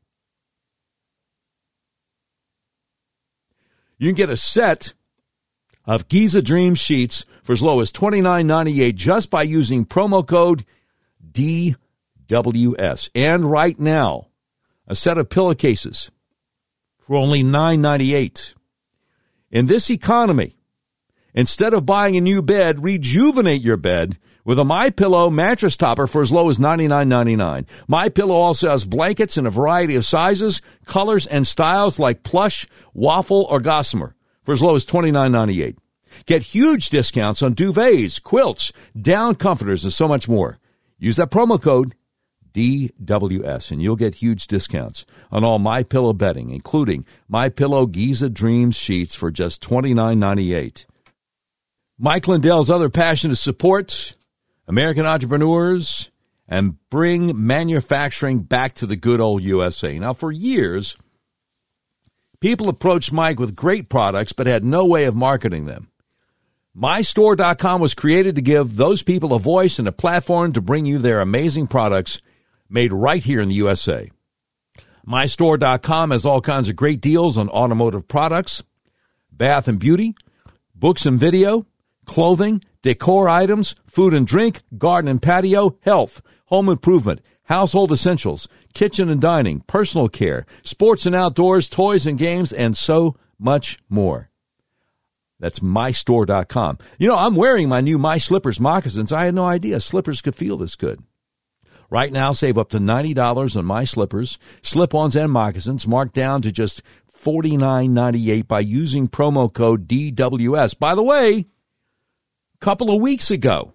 You can get a set of Giza Dream sheets for as low as $29.98 just by using promo code DWS. And right now, a set of pillowcases for only $9.98. In this economy, instead of buying a new bed, rejuvenate your bed with a My Pillow mattress topper for as low as $99.99. My Pillow also has blankets in a variety of sizes, colors, and styles like plush, waffle, or gossamer for as low as $29.98. Get huge discounts on duvets, quilts, down comforters, and so much more. Use that promo code DWS and you'll get huge discounts on all My Pillow bedding, including My Pillow Giza Dreams sheets for just $29.98. Mike Lindell's other passion is support American entrepreneurs and bring manufacturing back to the good old USA. Now, for years, people approached Mike with great products but had no way of marketing them. MyStore.com was created to give those people a voice and a platform to bring you their amazing products made right here in the USA. MyStore.com has all kinds of great deals on automotive products, bath and beauty, books and video, clothing, decor items, food and drink, garden and patio, health, home improvement, household essentials, kitchen and dining, personal care, sports and outdoors, toys and games, and so much more. That's mystore.com. You know, I'm wearing my new My Slippers moccasins. I had no idea slippers could feel this good. Right now, save up to $90 on My Slippers, slip ons, and moccasins, marked down to just $49.98 by using promo code DWS. By the way, couple of weeks ago,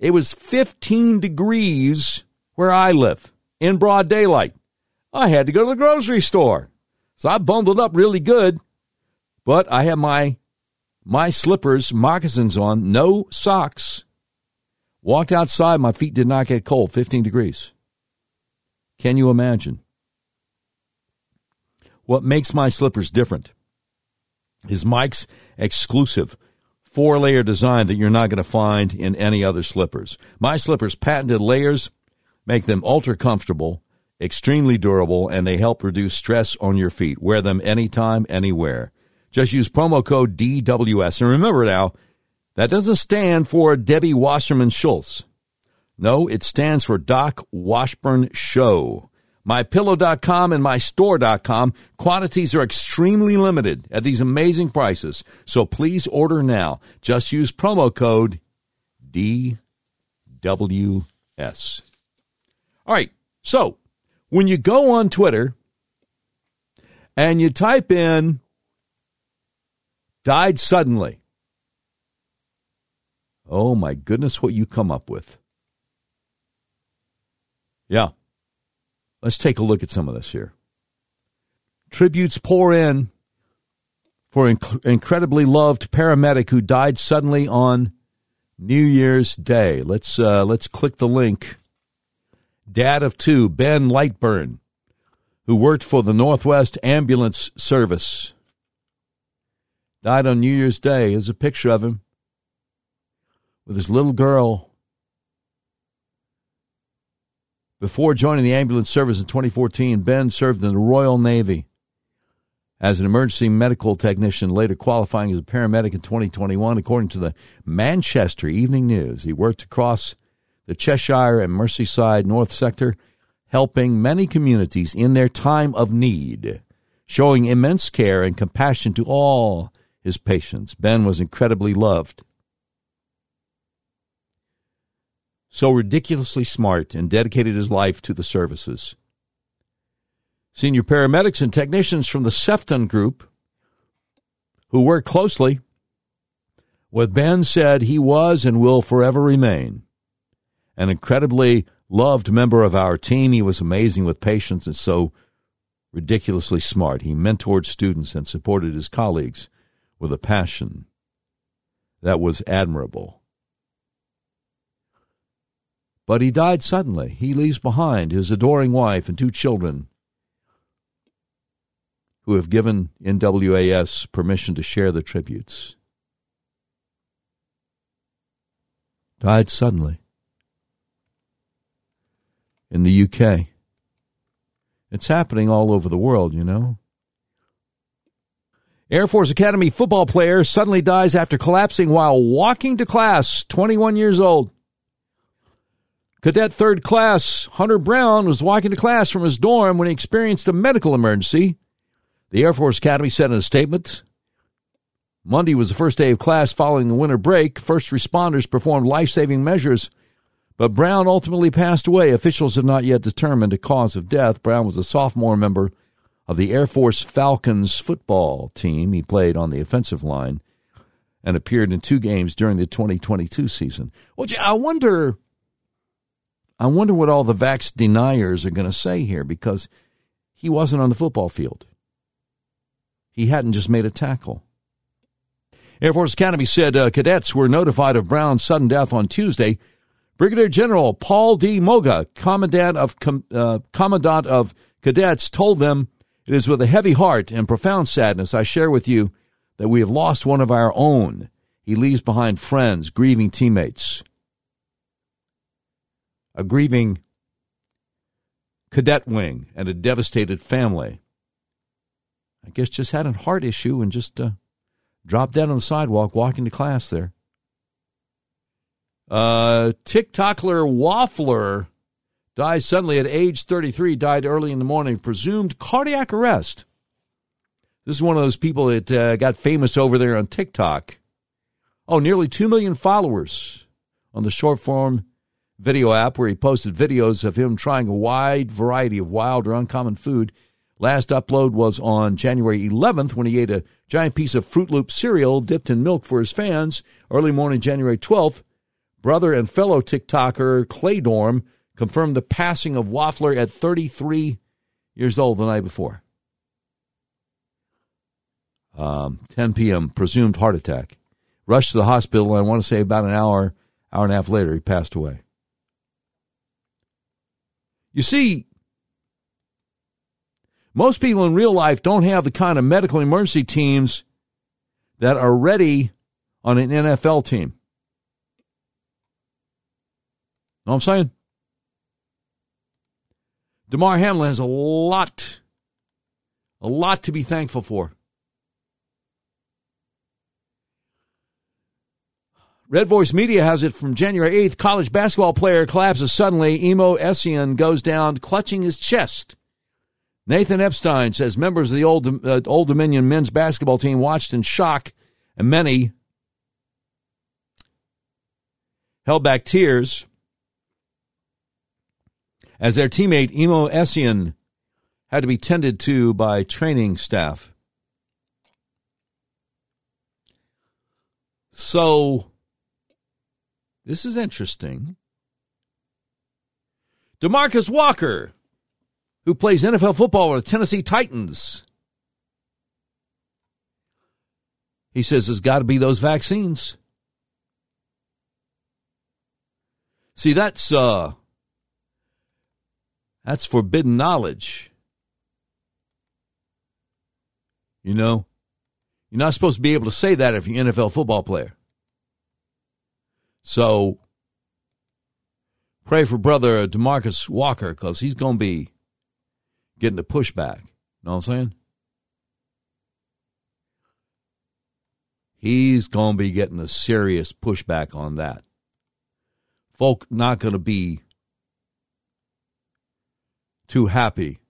it was 15 degrees where I live in broad daylight. I had to go to the grocery store. So I bundled up really good, but I had my my slippers, moccasins on, no socks. Walked outside, my feet did not get cold, 15 degrees. Can you imagine? What makes my slippers different is Mike's exclusive four layer design that you're not going to find in any other slippers. My slippers' patented layers make them ultra comfortable, extremely durable, and they help reduce stress on your feet. Wear them anytime, anywhere. Just use promo code DWS. And remember now, that doesn't stand for Debbie Wasserman Schultz. No, it stands for Doc Washburn Show. MyPillow.com and MyStore.com. Quantities are extremely limited at these amazing prices, so please order now. Just use promo code DWS. All right, so when you go on Twitter and you type in died suddenly, Oh my goodness, what you come up with. Yeah. Let's take a look at some of this here. Tributes pour in for inc- incredibly loved paramedic who died suddenly on New Year's Day. Let's uh, let's click the link. Dad of two, Ben Lightburn, who worked for the Northwest Ambulance Service, died on New Year's Day. Here's a picture of him with his little girl. Before joining the ambulance service in 2014, Ben served in the Royal Navy as an emergency medical technician, later qualifying as a paramedic in 2021. According to the Manchester Evening News, he worked across the Cheshire and Merseyside North sector, helping many communities in their time of need, showing immense care and compassion to all his patients. Ben was incredibly loved so ridiculously smart and dedicated his life to the services. Senior paramedics and technicians from the Sefton Group, who work closely with Ben, said he was and will forever remain an incredibly loved member of our team. He was amazing with patients and so ridiculously smart. He mentored students and supported his colleagues with a passion that was admirable. But he died suddenly. He leaves behind his adoring wife and two children who have given NWAS permission to share the tributes. died suddenly in the UK. It's happening all over the world, you know. Air Force Academy football player suddenly dies after collapsing while walking to class, 21 years old. Cadet third class Hunter Brown was walking to class from his dorm when he experienced a medical emergency. The Air Force Academy said in a statement Monday was the first day of class following the winter break. First responders performed life saving measures, but Brown ultimately passed away. Officials have not yet determined the cause of death. Brown was a sophomore member of the Air Force Falcons football team. He played on the offensive line and appeared in two games during the 2022 season. Well, I wonder, I wonder what all the vax deniers are going to say here because he wasn't on the football field. He hadn't just made a tackle. Air Force Academy said uh, cadets were notified of Brown's sudden death on Tuesday. Brigadier General Paul D. Moga, Commandant of uh, Commandant of Cadets, told them it is with a heavy heart and profound sadness I share with you that we have lost one of our own. He leaves behind friends, grieving teammates, a grieving cadet wing, and a devastated family. I guess just had a heart issue and just uh, dropped dead on the sidewalk walking to class there. Uh, TikToker Waffler dies suddenly at age 33, died early in the morning, presumed cardiac arrest. This is one of those people that uh, got famous over there on TikTok. Oh, nearly 2 million followers on the short form video app where he posted videos of him trying a wide variety of wild or uncommon food. Last upload was on January 11th when he ate a giant piece of Fruit Loop cereal dipped in milk for his fans. Early morning, January 12th, brother and fellow TikToker Clay Dorm confirmed the passing of Waffler at 33 years old the night before. Um, 10 p.m., presumed heart attack. Rushed to the hospital, and I want to say about an hour, hour and a half later, he passed away. You see, most people in real life don't have the kind of medical emergency teams that are ready on an NFL team. Know what I'm saying? Damar Hamlin has a lot, a lot to be thankful for. Red Voice Media has it from January 8th. College basketball player collapses suddenly. Imo Essien goes down clutching his chest. Nathan Epstein says members of the Old, uh, Old Dominion men's basketball team watched in shock, and many held back tears as their teammate Imo Essien had to be tended to by training staff. So, this is interesting. Demarcus Walker, who plays NFL football with the Tennessee Titans, he says there's got to be those vaccines. See, that's uh, that's forbidden knowledge. You know, you're not supposed to be able to say that if you're an NFL football player. So pray for brother Demarcus Walker because he's going to be getting the pushback. You Know what I'm saying? He's going to be getting a serious pushback on that. Folk not going to be too happy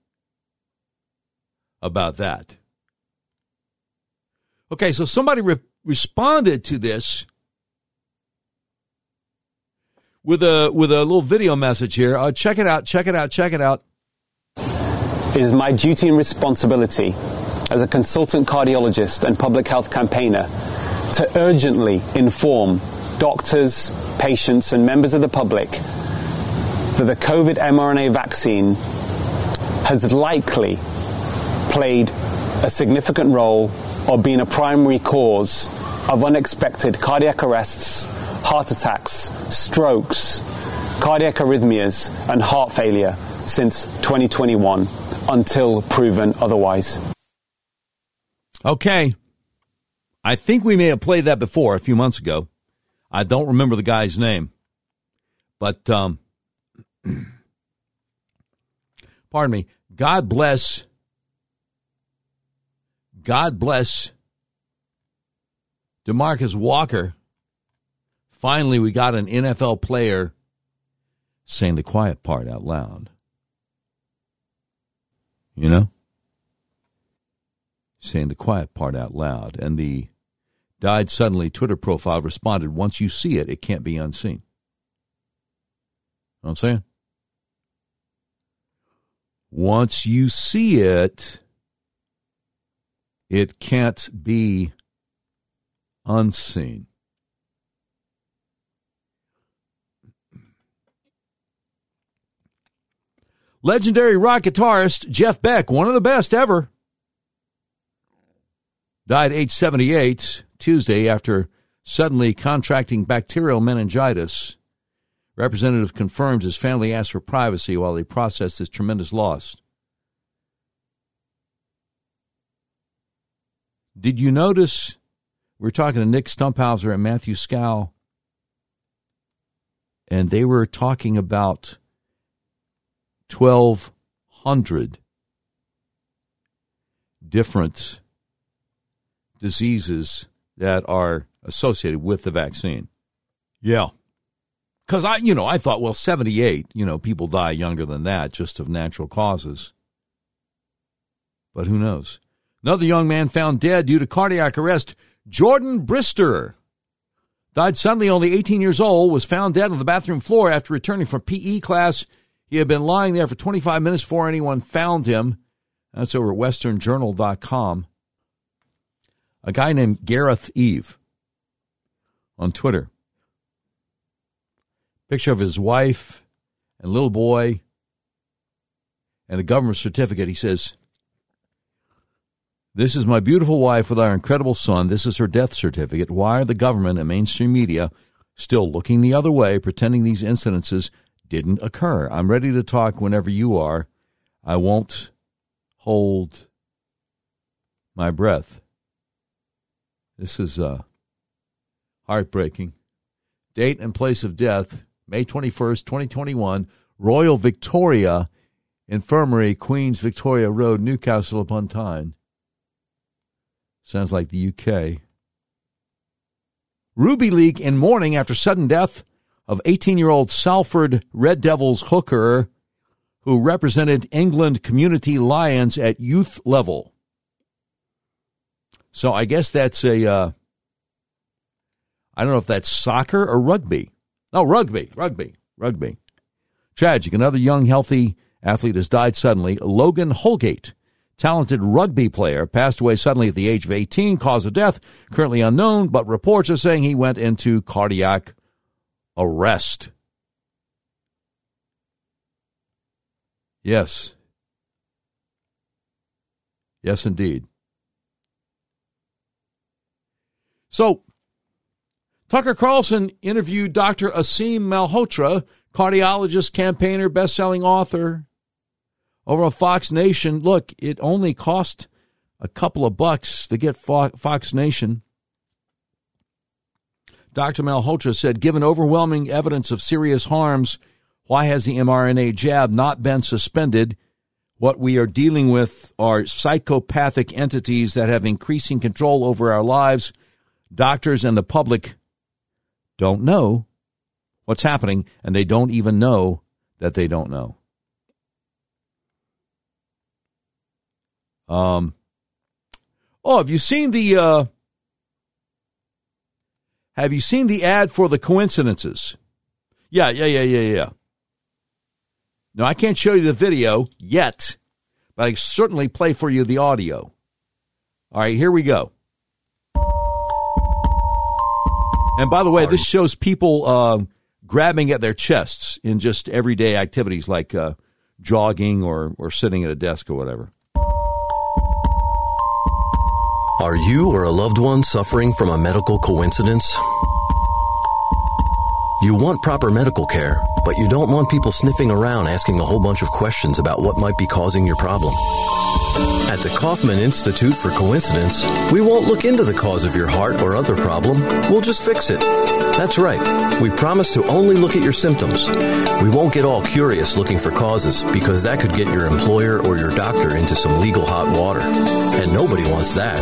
about that. Okay, so somebody re- responded to this with a with a little video message here. Uh, check it out. Check it out. Check it out. It is my duty and responsibility as a consultant cardiologist and public health campaigner to urgently inform doctors, patients, and members of the public that the COVID mRNA vaccine has likely played a significant role or been a primary cause of unexpected cardiac arrests, heart attacks, strokes, cardiac arrhythmias, and heart failure since 2021 until proven otherwise. Okay. I think we may have played that before a few months ago. I don't remember the guy's name. But, um, pardon me, God bless, God bless Demarcus Walker. Finally, we got an NFL player saying the quiet part out loud. You know? Saying the quiet part out loud. And the died suddenly Twitter profile responded, once you see it, it can't be unseen. You know what I'm saying? Once you see it, it can't be unseen. Legendary rock guitarist Jeff Beck, one of the best ever, died age 78 Tuesday after suddenly contracting bacterial meningitis. Representative confirms his family asked for privacy while they processed this tremendous loss. Did you notice? We are talking to Nick Stumphauzer and Matthew Skow, and they were talking about 1,200 different diseases that are associated with the vaccine. Yeah. Because I, you know, I thought, well, 78, you know, people die younger than that just of natural causes. But who knows? Another young man found dead due to cardiac arrest. Jordan Brister died suddenly, only 18 years old, was found dead on the bathroom floor after returning from PE class he had been lying there for 25 minutes before anyone found him. That's over at westernjournal.com. A guy named Gareth Eve on Twitter. Picture of his wife and little boy and a government certificate. He says, This is my beautiful wife with our incredible son. This is her death certificate. Why are the government and mainstream media still looking the other way, pretending these incidences didn't occur. I'm ready to talk whenever you are. I won't hold my breath. This is uh, heartbreaking. Date and place of death May 21st, 2021, Royal Victoria Infirmary, Queens Victoria Road, Newcastle upon Tyne. Sounds like the UK. Rugby League in mourning after sudden death of 18 year old Salford Red Devils hooker who represented England Community Lions at youth level. So I guess that's a. Uh, I don't know if that's soccer or rugby. No, rugby, rugby, rugby. Tragic. Another young, healthy athlete has died suddenly. Logan Holgate, talented rugby player, passed away suddenly at the age of 18. Cause of death currently unknown, but reports are saying he went into cardiac arrest. Yes. Yes, indeed. So, Tucker Carlson interviewed Dr. Aseem Malhotra, cardiologist, campaigner, best-selling author, over on Fox Nation. Look, it only cost a couple of bucks to get Fox Nation. Dr. Malhotra said, given overwhelming evidence of serious harms, why has the mRNA jab not been suspended? What we are dealing with are psychopathic entities that have increasing control over our lives. Doctors and the public don't know what's happening, and they don't even know that they don't know. Um, oh, have you seen the uh, have you seen the ad for the coincidences? Yeah, yeah, yeah, yeah, yeah. No, I can't show you the video yet, but I certainly play for you the audio. All right, here we go. And by the way, this shows people uh, grabbing at their chests in just everyday activities like uh, jogging or, or sitting at a desk or whatever. Are you or a loved one suffering from a medical coincidence? You want proper medical care, but you don't want people sniffing around asking a whole bunch of questions about what might be causing your problem. At the Kaufman Institute for Coincidence, we won't look into the cause of your heart or other problem, we'll just fix it. That's right. We promise to only look at your symptoms. We won't get all curious looking for causes because that could get your employer or your doctor into some legal hot water. And nobody wants that.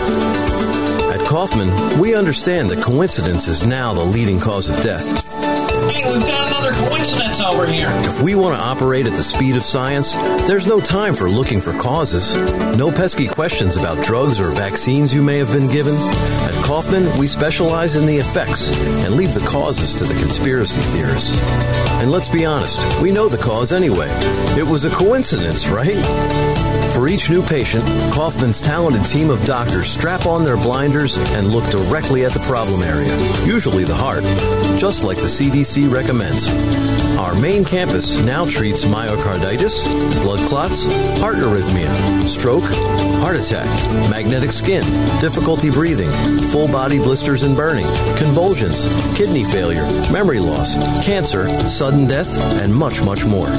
At Kaufman, we understand that coincidence is now the leading cause of death. Hey, we've got another coincidence over here. If we want to operate at the speed of science, there's no time for looking for causes. No pesky questions about drugs or vaccines you may have been given. At Kaufman, we specialize in the effects and leave the causes to the conspiracy theorists. And let's be honest, we know the cause anyway. It was a coincidence, right? For each new patient, Kaufman's talented team of doctors strap on their blinders and look directly at the problem area, usually the heart, just like the CDC recommends. Our main campus now treats myocarditis, blood clots, heart arrhythmia, stroke, heart attack, magnetic skin, difficulty breathing, full body blisters and burning, convulsions, kidney failure, memory loss, cancer, sudden death, and much, much more.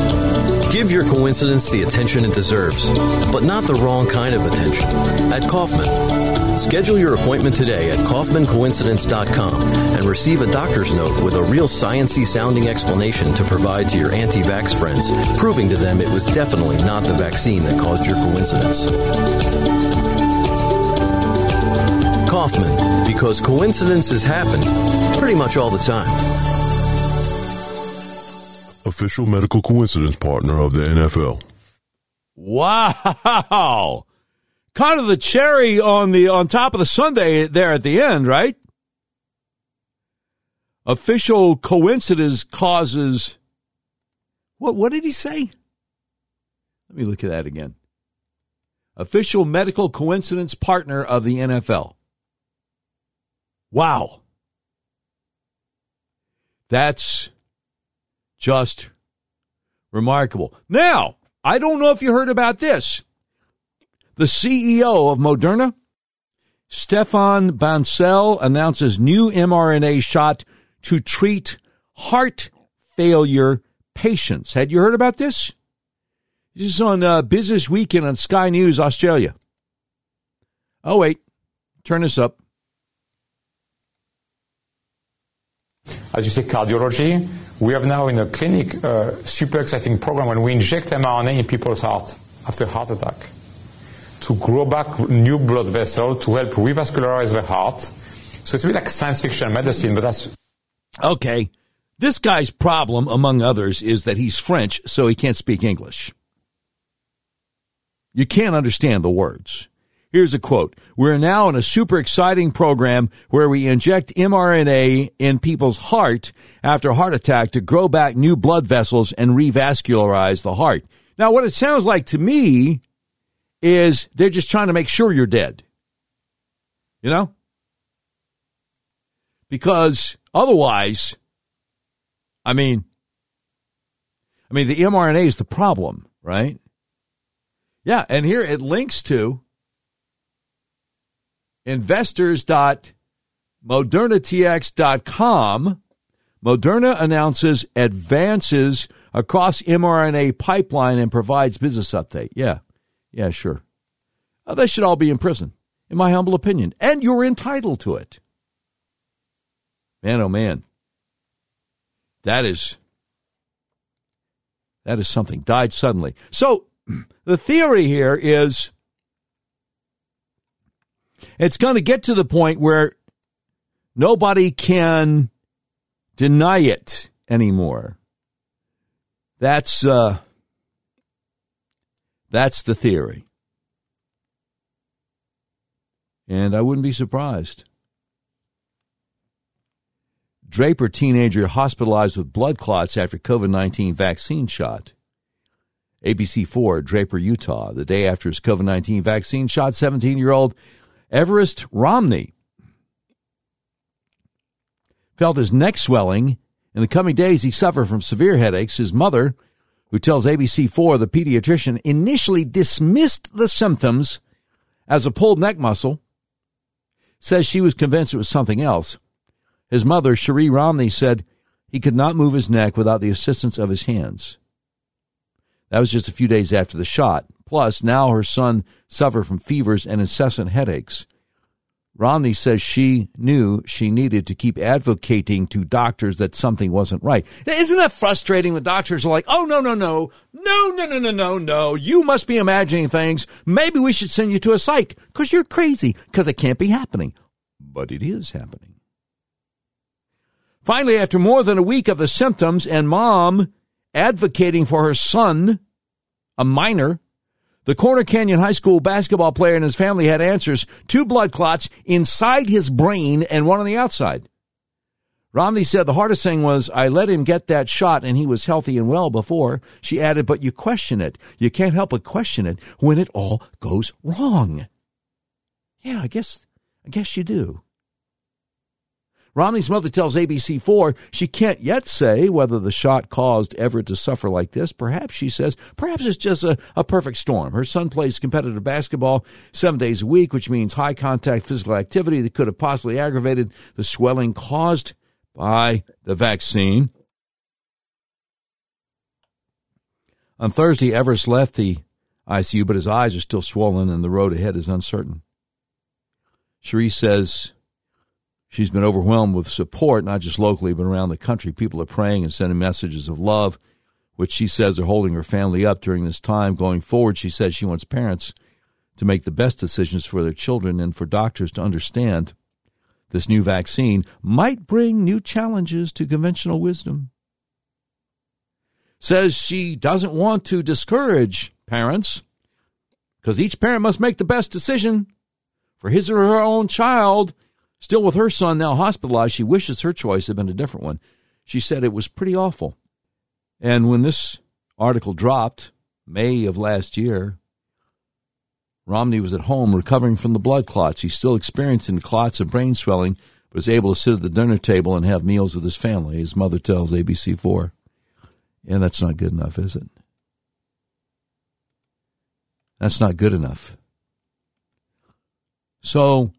Give your coincidence the attention it deserves, but not the wrong kind of attention. At Kaufman. Schedule your appointment today at kaufmancoincidence.com receive a doctor's note with a real sciency sounding explanation to provide to your anti-vax friends, proving to them it was definitely not the vaccine that caused your coincidence. Kaufman, because coincidences happen pretty much all the time official medical coincidence partner of the NFL. Wow. Kind of the cherry on the on top of the sundae there at the end, right? Official coincidence causes What what did he say? Let me look at that again. Official medical coincidence partner of the NFL. Wow. That's just remarkable. Now, I don't know if you heard about this. The CEO of Moderna, Stéphane Bancel, announces new mRNA shot to treat heart failure patients. Had you heard about this? This is on uh, Business Weekend on Sky News Australia. Oh, wait. Turn this up. As you say, cardiology, we have now in a clinic a super exciting program when we inject mRNA in people's heart after heart attack to grow back new blood vessel to help revascularize the heart. So it's a bit like science fiction medicine, but that's okay. This guy's problem, among others, is that he's French, so he can't speak English. You can't understand the words. Here's a quote. We're now in a super exciting program where we inject mRNA in people's heart after heart attack to grow back new blood vessels and revascularize the heart. Now, what it sounds like to me is they're just trying to make sure you're dead. You know? Because otherwise, I mean, I mean, the mRNA is the problem, right? Yeah, and here it links to investors.modernatx.com, Moderna announces advances across mRNA pipeline and provides business update. Yeah, yeah, sure. Oh, they should all be in prison, in my humble opinion, and you're entitled to it. Man, oh man, that is that is something. Died suddenly. So the theory here is it's going to get to the point where nobody can deny it anymore. That's uh, that's the theory. And I wouldn't be surprised. Draper teenager hospitalized with blood clots after COVID 19 vaccine shot. ABC4, Draper, Utah, the day after his COVID 19 vaccine shot, 17 year old Everest Romney felt his neck swelling. In the coming days, he suffered from severe headaches. His mother, who tells ABC4 the pediatrician initially dismissed the symptoms as a pulled neck muscle, says she was convinced it was something else. His mother, Cherie Romney, said he could not move his neck without the assistance of his hands. That was just a few days after the shot. Plus, now her son suffered from fevers and incessant headaches. Romney says she knew she needed to keep advocating to doctors that something wasn't right. Isn't that frustrating when doctors are like, oh, no, no, no, no, no, no, no, no, no, you must be imagining things. Maybe we should send you to a psych because you're crazy because it can't be happening. But it is happening. Finally, after more than a week of the symptoms and mom advocating for her son, a minor, the Corner Canyon High School basketball player and his family had answers two blood clots inside his brain and one on the outside. Romney said the hardest thing was, I let him get that shot and he was healthy and well before. She added, but you question it. You can't help but question it when it all goes wrong. Yeah, I guess, I guess you do. Romney's mother tells ABC4 she can't yet say whether the shot caused Everett to suffer like this. Perhaps, she says, perhaps it's just a, a perfect storm. Her son plays competitive basketball seven days a week, which means high contact physical activity that could have possibly aggravated the swelling caused by the vaccine. On Thursday, Everett left the ICU, but his eyes are still swollen and the road ahead is uncertain. Cherie says She's been overwhelmed with support, not just locally, but around the country. People are praying and sending messages of love, which she says are holding her family up during this time. Going forward, she says she wants parents to make the best decisions for their children and for doctors to understand this new vaccine might bring new challenges to conventional wisdom. Says she doesn't want to discourage parents because each parent must make the best decision for his or her own child Still, with her son now hospitalized, she wishes her choice had been a different one. She said it was pretty awful. And when this article dropped, May of last year, Romney was at home recovering from the blood clots. He's still experiencing clots and brain swelling, but was able to sit at the dinner table and have meals with his family, his mother tells ABC4. And that's not good enough, is it? That's not good enough. So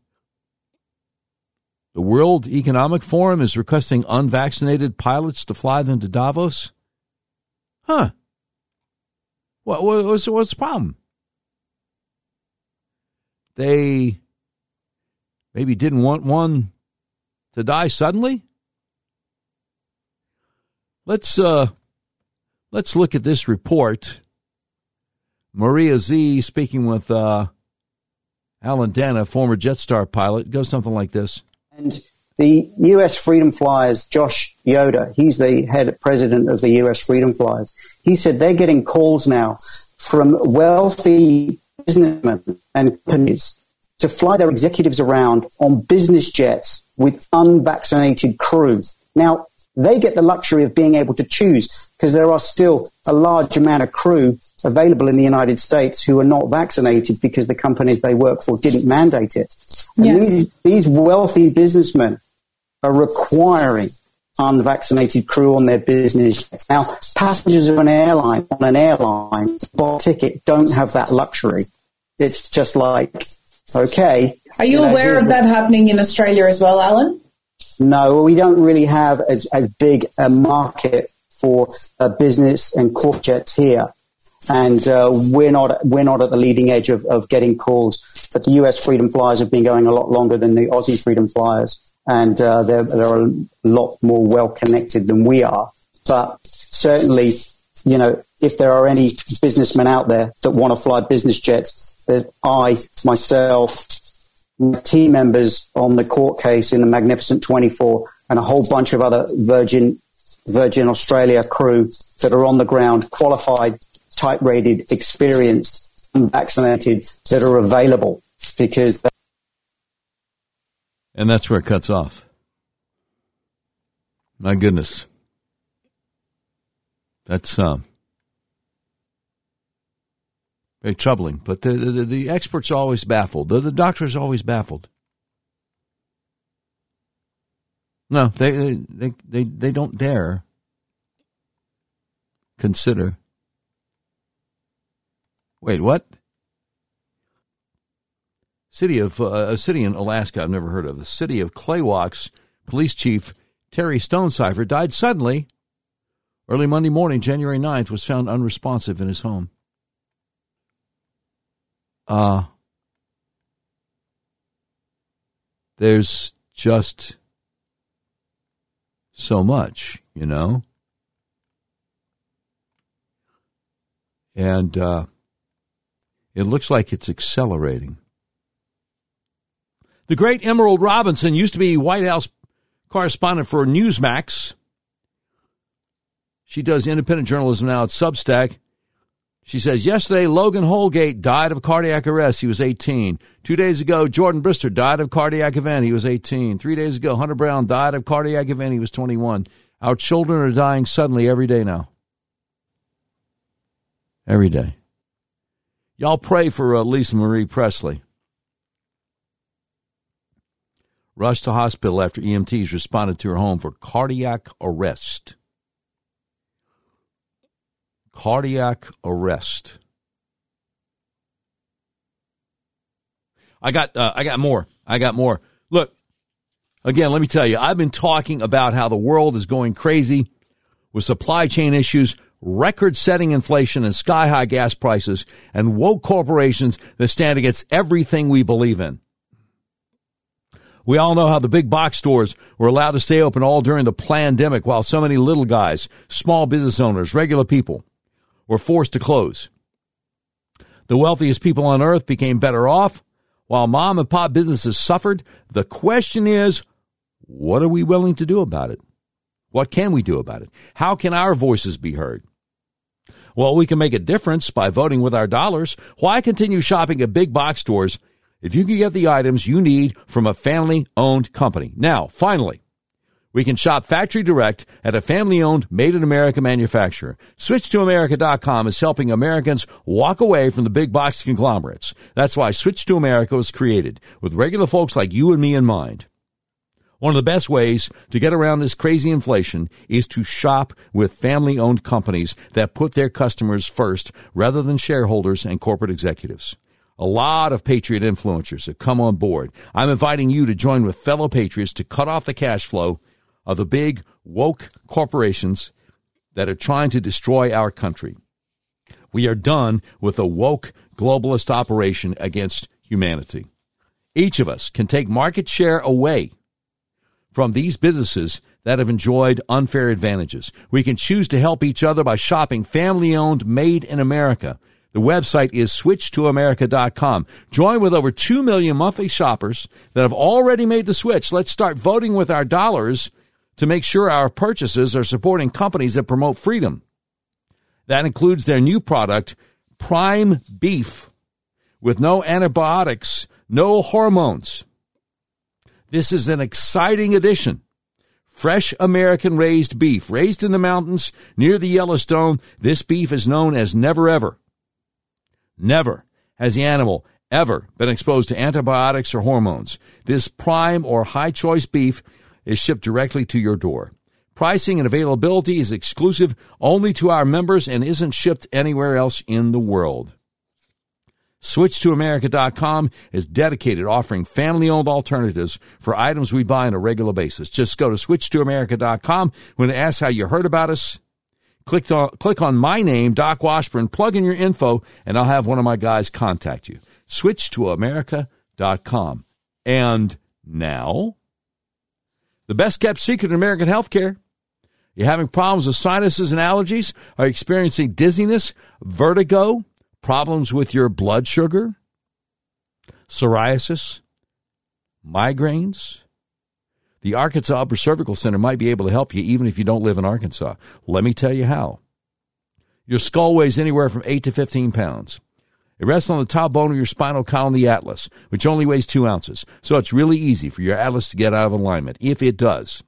the World Economic Forum is requesting unvaccinated pilots to fly them to Davos. Huh. What, what's, what's the problem? They maybe didn't want one to die suddenly. Let's uh, let's look at this report. Maria Zeee speaking with uh, Alan Dana, former Jetstar pilot, goes something like this. And the US Freedom Flyers, Josh Yoder, he's the head president of the US Freedom Flyers. He said they're getting calls now from wealthy businessmen and companies to fly their executives around on business jets with unvaccinated crew. Now, they get the luxury of being able to choose because there are still a large amount of crew available in the United States who are not vaccinated because the companies they work for didn't mandate it. And yes. these, these wealthy businessmen are requiring unvaccinated crew on their business jets. Now, passengers of an airline on an airline buy a ticket don't have that luxury. It's just like, okay. Are you, you know, aware of that happening in Australia as well, Alan? No, we don't really have as, as big a market for uh, business and corp jets here. And uh, we're not we're not at the leading edge of, of getting calls. But the US Freedom Flyers have been going a lot longer than the Aussie Freedom Flyers, and uh, they're they're a lot more well connected than we are. But certainly, you know, if there are any businessmen out there that want to fly business jets, I myself, team members on the court case in the Magnificent 24 and a whole bunch of other Virgin Virgin Australia crew that are on the ground, qualified, type rated, experienced, vaccinated that are available because. And that's where it cuts off. My goodness. That's um, very troubling. But the, the, the experts are always baffled. The, the doctors are always baffled. No, they, they, they, they don't dare consider. Wait, what? City of uh, a city in Alaska I've never heard of. The city of Klawock's police chief Terry Stonecipher died suddenly. Early Monday morning, January 9th, was found unresponsive in his home. Uh, there's just so much, you know? And uh, it looks like it's accelerating. The great Emerald Robinson used to be White House correspondent for Newsmax. She does independent journalism now at Substack. She says, Yesterday, Logan Holgate died of cardiac arrest. He was 18. Two days ago, Jordan Brister died of cardiac event. He was 18. Three days ago, Hunter Brown died of cardiac event. He was 21. Our children are dying suddenly every day now. Every day. Y'all pray for uh, Lisa Marie Presley. Rushed to hospital after EMTs responded to her home for cardiac arrest cardiac arrest. I got uh, I got more. I got more. Look, again, let me tell you, I've been talking about how the world is going crazy with supply chain issues, record-setting inflation and sky-high gas prices and woke corporations that stand against everything we believe in. We all know how the big box stores were allowed to stay open all during the pandemic while so many little guys, small business owners, regular people were forced to close. The wealthiest people on earth became better off while mom and pop businesses suffered. The question is, what are we willing to do about it? What can we do about it? How can our voices be heard? Well, we can make a difference by voting with our dollars. Why continue shopping at big box stores if you can get the items you need from a family owned company? Now, finally, we can shop factory direct at a family owned, made in America manufacturer. SwitchToAmerica.com is helping Americans walk away from the big box conglomerates. That's why Switch to America was created, with regular folks like you and me in mind. One of the best ways to get around this crazy inflation is to shop with family owned companies that put their customers first rather than shareholders and corporate executives. A lot of Patriot influencers have come on board. I'm inviting you to join with fellow Patriots to cut off the cash flow of the big woke corporations that are trying to destroy our country. We are done with a woke globalist operation against humanity. Each of us can take market share away from these businesses that have enjoyed unfair advantages. We can choose to help each other by shopping family owned, made in America. The website is switchtoamerica.com. Join with over 2 million monthly shoppers that have already made the switch. Let's start voting with our dollars to make sure our purchases are supporting companies that promote freedom. That includes their new product, Prime Beef, with no antibiotics, no hormones. This is an exciting addition. Fresh American raised beef, raised in the mountains near the Yellowstone. This beef is known as never ever. Never has the animal ever been exposed to antibiotics or hormones. This prime or high choice beef is shipped directly to your door. Pricing and availability is exclusive only to our members and isn't shipped anywhere else in the world. SwitchToAmerica.com is dedicated offering family-owned alternatives for items we buy on a regular basis. Just go to SwitchToAmerica.com. When it asks how you heard about us, click on, click on my name, Doc Washburn, plug in your info, and I'll have one of my guys contact you. SwitchToAmerica.com. And now, the best kept secret in American healthcare. You're having problems with sinuses and allergies? Are you experiencing dizziness, vertigo, problems with your blood sugar, psoriasis, migraines? The Arkansas Upper Cervical Center might be able to help you even if you don't live in Arkansas. Let me tell you how. Your skull weighs anywhere from 8 to 15 pounds. It rests on the top bone of your spinal column, the atlas, which only weighs two ounces. So it's really easy for your atlas to get out of alignment. If it does,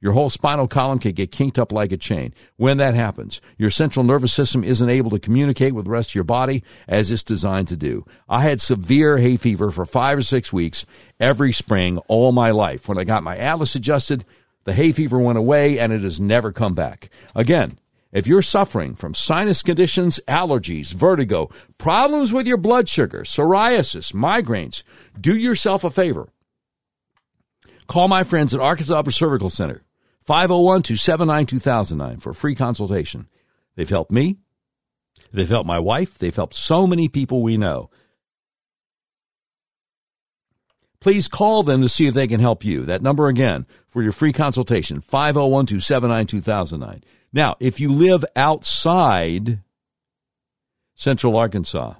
your whole spinal column can get kinked up like a chain. When that happens, your central nervous system isn't able to communicate with the rest of your body as it's designed to do. I had severe hay fever for five or six weeks every spring all my life. When I got my atlas adjusted, the hay fever went away and it has never come back. Again, if you're suffering from sinus conditions, allergies, vertigo, problems with your blood sugar, psoriasis, migraines, do yourself a favor. Call my friends at Arkansas Upper Cervical Center, 501 279 2009 for a free consultation. They've helped me. They've helped my wife. They've helped so many people we know. please call them to see if they can help you. That number again for your free consultation, 501-279-2009. Now, if you live outside Central Arkansas,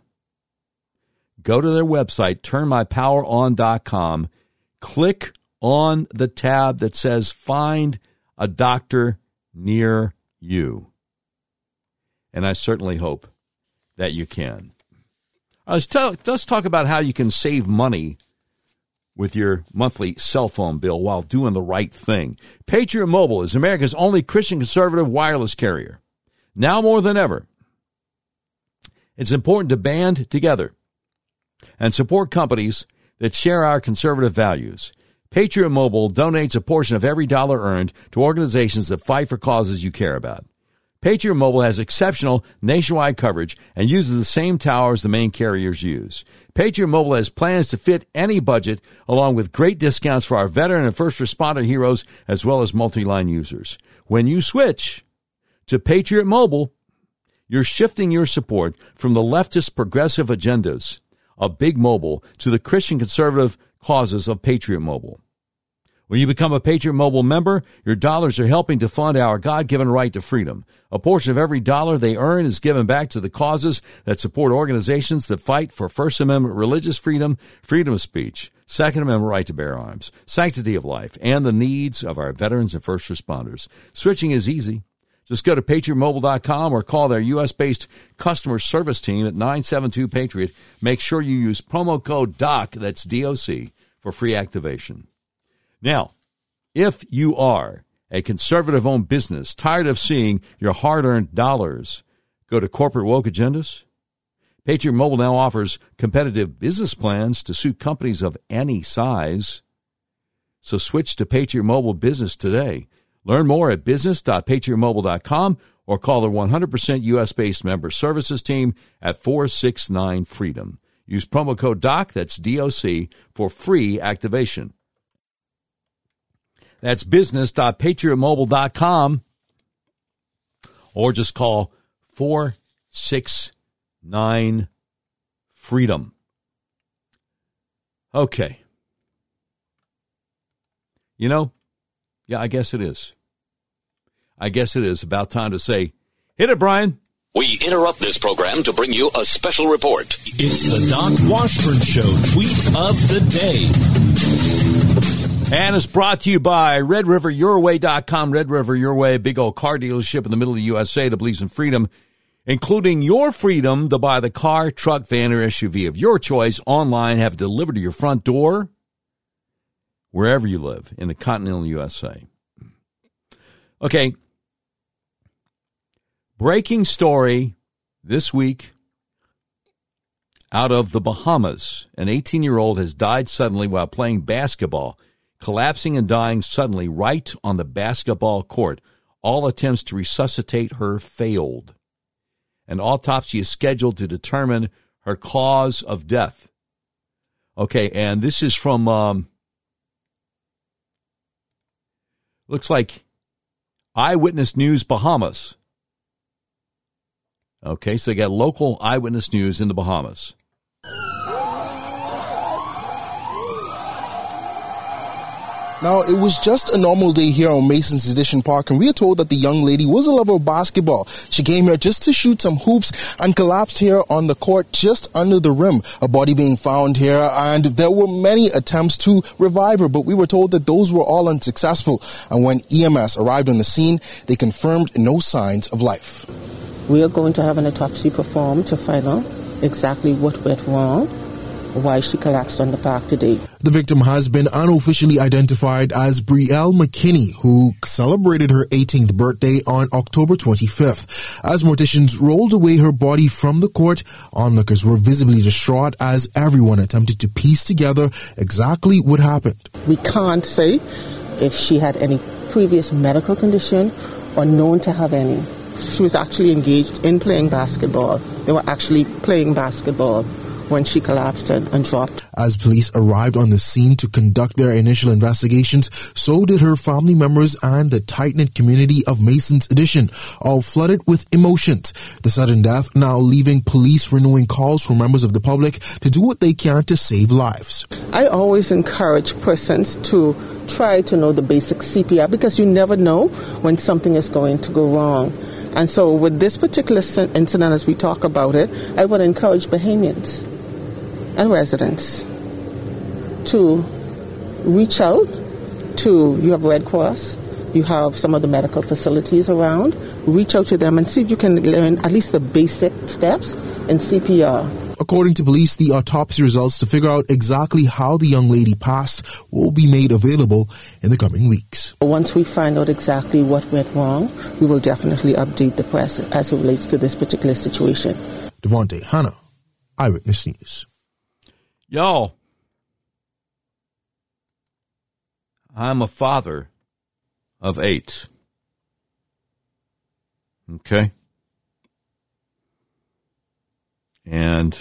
go to their website, turnmypoweron.com, click on the tab that says find a doctor near you. And I certainly hope that you can. Uh, let's, tell, let's talk about how you can save money with your monthly cell phone bill while doing the right thing. Patriot Mobile is America's only Christian conservative wireless carrier. Now more than ever, it's important to band together and support companies that share our conservative values. Patriot Mobile donates a portion of every dollar earned to organizations that fight for causes you care about. Patriot Mobile has exceptional nationwide coverage and uses the same towers the main carriers use. Patriot Mobile has plans to fit any budget along with great discounts for our veteran and first responder heroes as well as multi-line users. When you switch to Patriot Mobile, you're shifting your support from the leftist progressive agendas of Big Mobile to the Christian conservative causes of Patriot Mobile. When you become a Patriot Mobile member, your dollars are helping to fund our God given right to freedom. A portion of every dollar they earn is given back to the causes that support organizations that fight for First Amendment religious freedom, freedom of speech, Second Amendment right to bear arms, sanctity of life, and the needs of our veterans and first responders. Switching is easy. Just go to patriotmobile.com or call their U.S. based customer service team at 972 Patriot. Make sure you use promo code DOC, that's DOC, for free activation. Now, if you are a conservative owned business tired of seeing your hard earned dollars go to corporate woke agendas, Patriot Mobile now offers competitive business plans to suit companies of any size. So switch to Patriot Mobile Business today. Learn more at business.patriotmobile.com or call their 100% U.S. based member services team at 469 Freedom. Use promo code DOC, that's DOC, for free activation. That's business.patriotmobile.com or just call 469 Freedom. Okay. You know, yeah, I guess it is. I guess it is about time to say, hit it, Brian. We interrupt this program to bring you a special report. It's the Doc Washburn Show tweet of the day. And it's brought to you by RedRiverYourWay.com. Red River Your Way, big old car dealership in the middle of the USA that believes in freedom, including your freedom to buy the car, truck, van, or SUV of your choice online, have it delivered to your front door, wherever you live in the continental USA. Okay. Breaking story this week out of the Bahamas. An 18 year old has died suddenly while playing basketball, collapsing and dying suddenly right on the basketball court. All attempts to resuscitate her failed. An autopsy is scheduled to determine her cause of death. Okay, and this is from, um, looks like Eyewitness News Bahamas. Okay, so they got local eyewitness news in the Bahamas. Now, it was just a normal day here on Mason's Addition Park, and we are told that the young lady was a lover of basketball. She came here just to shoot some hoops and collapsed here on the court just under the rim. A body being found here, and there were many attempts to revive her, but we were told that those were all unsuccessful. And when EMS arrived on the scene, they confirmed no signs of life. We are going to have an autopsy performed to find out exactly what went wrong why she collapsed on the park today. The victim has been unofficially identified as Brielle McKinney, who celebrated her 18th birthday on October 25th. As morticians rolled away her body from the court, onlookers were visibly distraught as everyone attempted to piece together exactly what happened. We can't say if she had any previous medical condition or known to have any. She was actually engaged in playing basketball. They were actually playing basketball when she collapsed and, and dropped. As police arrived on the scene to conduct their initial investigations, so did her family members and the tight-knit community of Masons Addition, all flooded with emotions. The sudden death now leaving police renewing calls for members of the public to do what they can to save lives. I always encourage persons to try to know the basic CPR because you never know when something is going to go wrong. And so, with this particular incident, as we talk about it, I would encourage Bahamians and residents to reach out to, you have Red Cross, you have some of the medical facilities around, reach out to them and see if you can learn at least the basic steps in CPR. According to police, the autopsy results to figure out exactly how the young lady passed will be made available in the coming weeks. Once we find out exactly what went wrong, we will definitely update the press as it relates to this particular situation. Devontae Hanna, Eyewitness News. Y'all, I'm a father of eight. Okay? And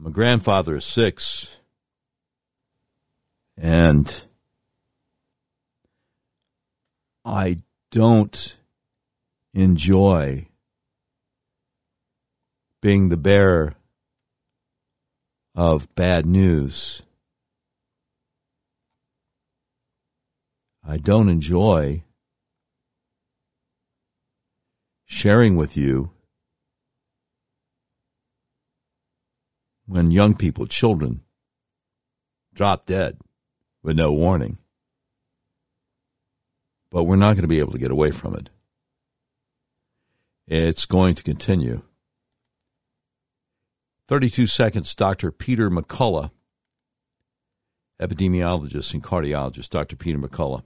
I'm a grandfather of six. And I don't enjoy being the bearer of bad news. I don't enjoy sharing with you when young people, children, drop dead with no warning. But we're not going to be able to get away from it. It's going to continue. 32 seconds, Dr. Peter McCullough, epidemiologist and cardiologist, Dr. Peter McCullough.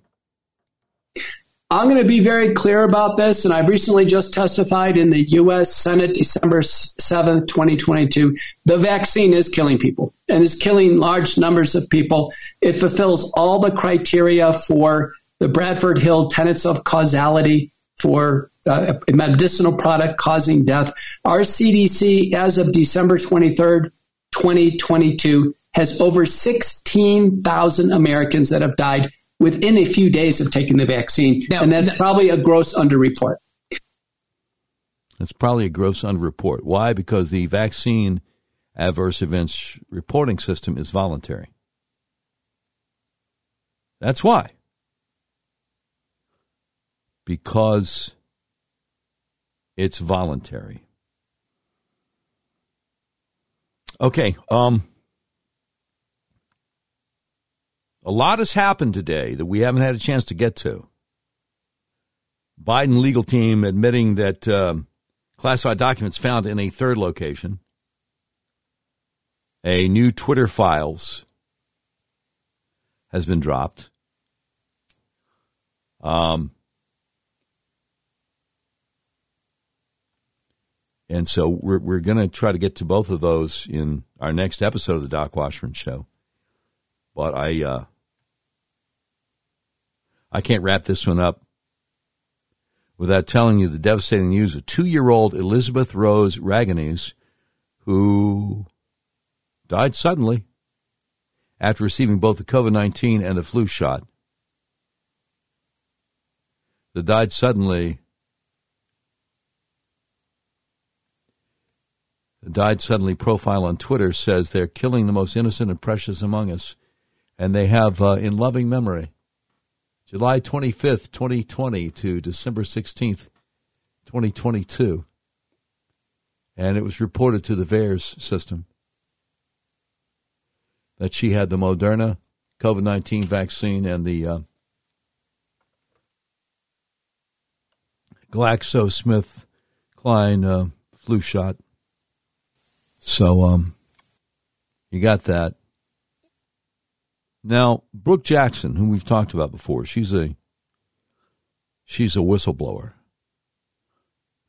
I'm going to be very clear about this, and I've recently just testified in the U.S. Senate December 7th, 2022. The vaccine is killing people and is killing large numbers of people. It fulfills all the criteria for the Bradford Hill tenets of causality for uh, a medicinal product causing death. Our CDC, as of December 23rd, 2022, has over 16,000 Americans that have died within a few days of taking the vaccine. Now, and that's now, probably a gross underreport. That's probably a gross underreport. Why? Because the vaccine adverse events reporting system is voluntary. That's why. Because it's voluntary. Okay, um A lot has happened today that we haven't had a chance to get to. Biden legal team admitting that um, classified documents found in a third location. A new Twitter files has been dropped. Um, and so we're we're going to try to get to both of those in our next episode of the Doc Washburn Show. But I uh, I can't wrap this one up without telling you the devastating news of two year old Elizabeth Rose Ragones, who died suddenly after receiving both the COVID 19 and the flu shot. The died suddenly. Died suddenly profile on Twitter says they're killing the most innocent and precious among us, and they have uh, in loving memory July 25th, 2020 to December 16th, 2022. And it was reported to the VAERS system that she had the Moderna COVID 19 vaccine and the uh, GlaxoSmithKline uh, flu shot. So um, you got that. Now, Brook Jackson, whom we've talked about before, she's a she's a whistleblower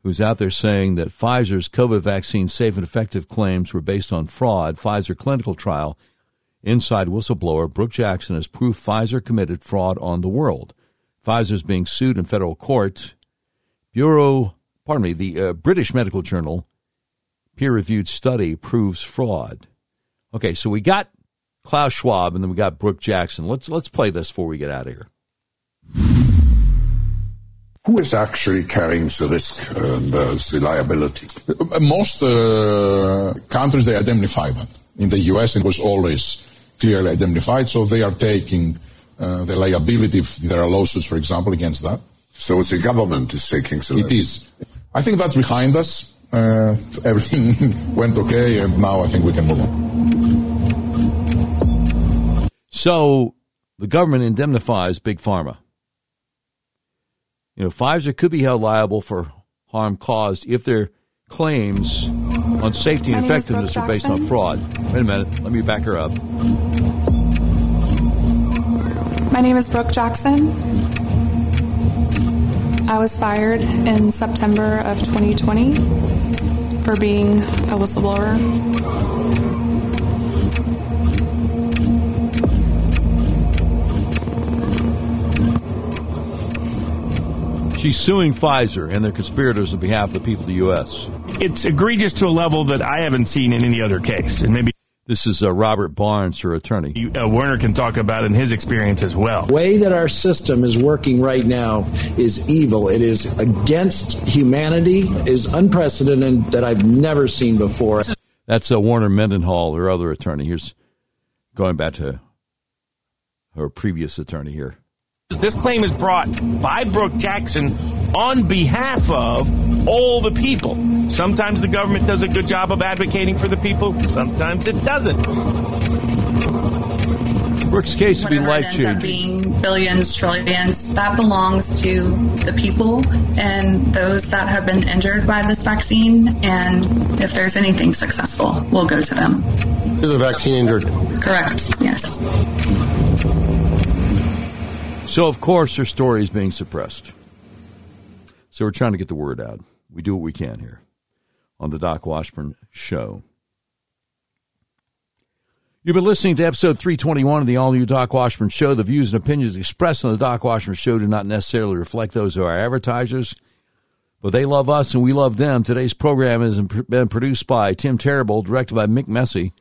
who's out there saying that Pfizer's COVID vaccine safe and effective claims were based on fraud. Pfizer clinical trial inside whistleblower Brook Jackson has proof Pfizer committed fraud on the world. Pfizer's being sued in federal court. Bureau, pardon me, the uh, British Medical Journal peer reviewed study proves fraud. Okay, so we got Klaus Schwab and then we got Brook Jackson. Let's let's play this before we get out of here. Who is actually carrying the risk and uh, the liability? Most uh, countries they identify that. In the U.S., it was always clearly identified, so they are taking uh, the liability if there are lawsuits, for example, against that. So the government is taking the It is. I think that's behind us. Uh, everything went okay, and now I think we can move on. So the government indemnifies Big Pharma. You know, Pfizer could be held liable for harm caused if their claims on safety and effectiveness are based on fraud. Wait a minute, let me back her up. My name is Brook Jackson. I was fired in September of 2020 for being a whistleblower. She's suing Pfizer and their conspirators on behalf of the people of the U.S. It's egregious to a level that I haven't seen in any other case, and maybe this is uh, Robert Barnes, her attorney. Uh, Warner can talk about in his experience as well. The way that our system is working right now is evil. It is against humanity, is unprecedented that I've never seen before. That's uh, Warner Mendenhall, her other attorney. Here's going back to her previous attorney here. This claim is brought by Brook Jackson on behalf of all the people. Sometimes the government does a good job of advocating for the people, sometimes it doesn't. Brook's case would be life changing. Being billions, trillions, that belongs to the people and those that have been injured by this vaccine. And if there's anything successful, we'll go to them. Is the vaccine injured? Correct, yes. So, of course, her story is being suppressed. So, we're trying to get the word out. We do what we can here on the Doc Washburn Show. You've been listening to episode 321 of the all new Doc Washburn Show. The views and opinions expressed on the Doc Washburn Show do not necessarily reflect those of our advertisers, but they love us and we love them. Today's program has been produced by Tim Terrible, directed by Mick Messy.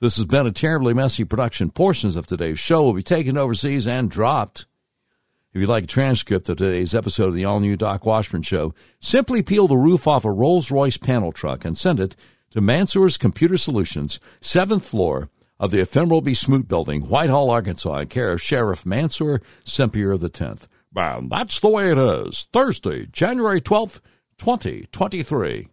This has been a terribly messy production. Portions of today's show will be taken overseas and dropped. If you'd like a transcript of today's episode of the all new Doc Washburn Show, simply peel the roof off a Rolls Royce panel truck and send it to Mansour's Computer Solutions, 7th floor of the Ephemeral B. Smoot Building, Whitehall, Arkansas, in care of Sheriff Mansour Sempier X. And that's the way it is. Thursday, January 12th, 2023.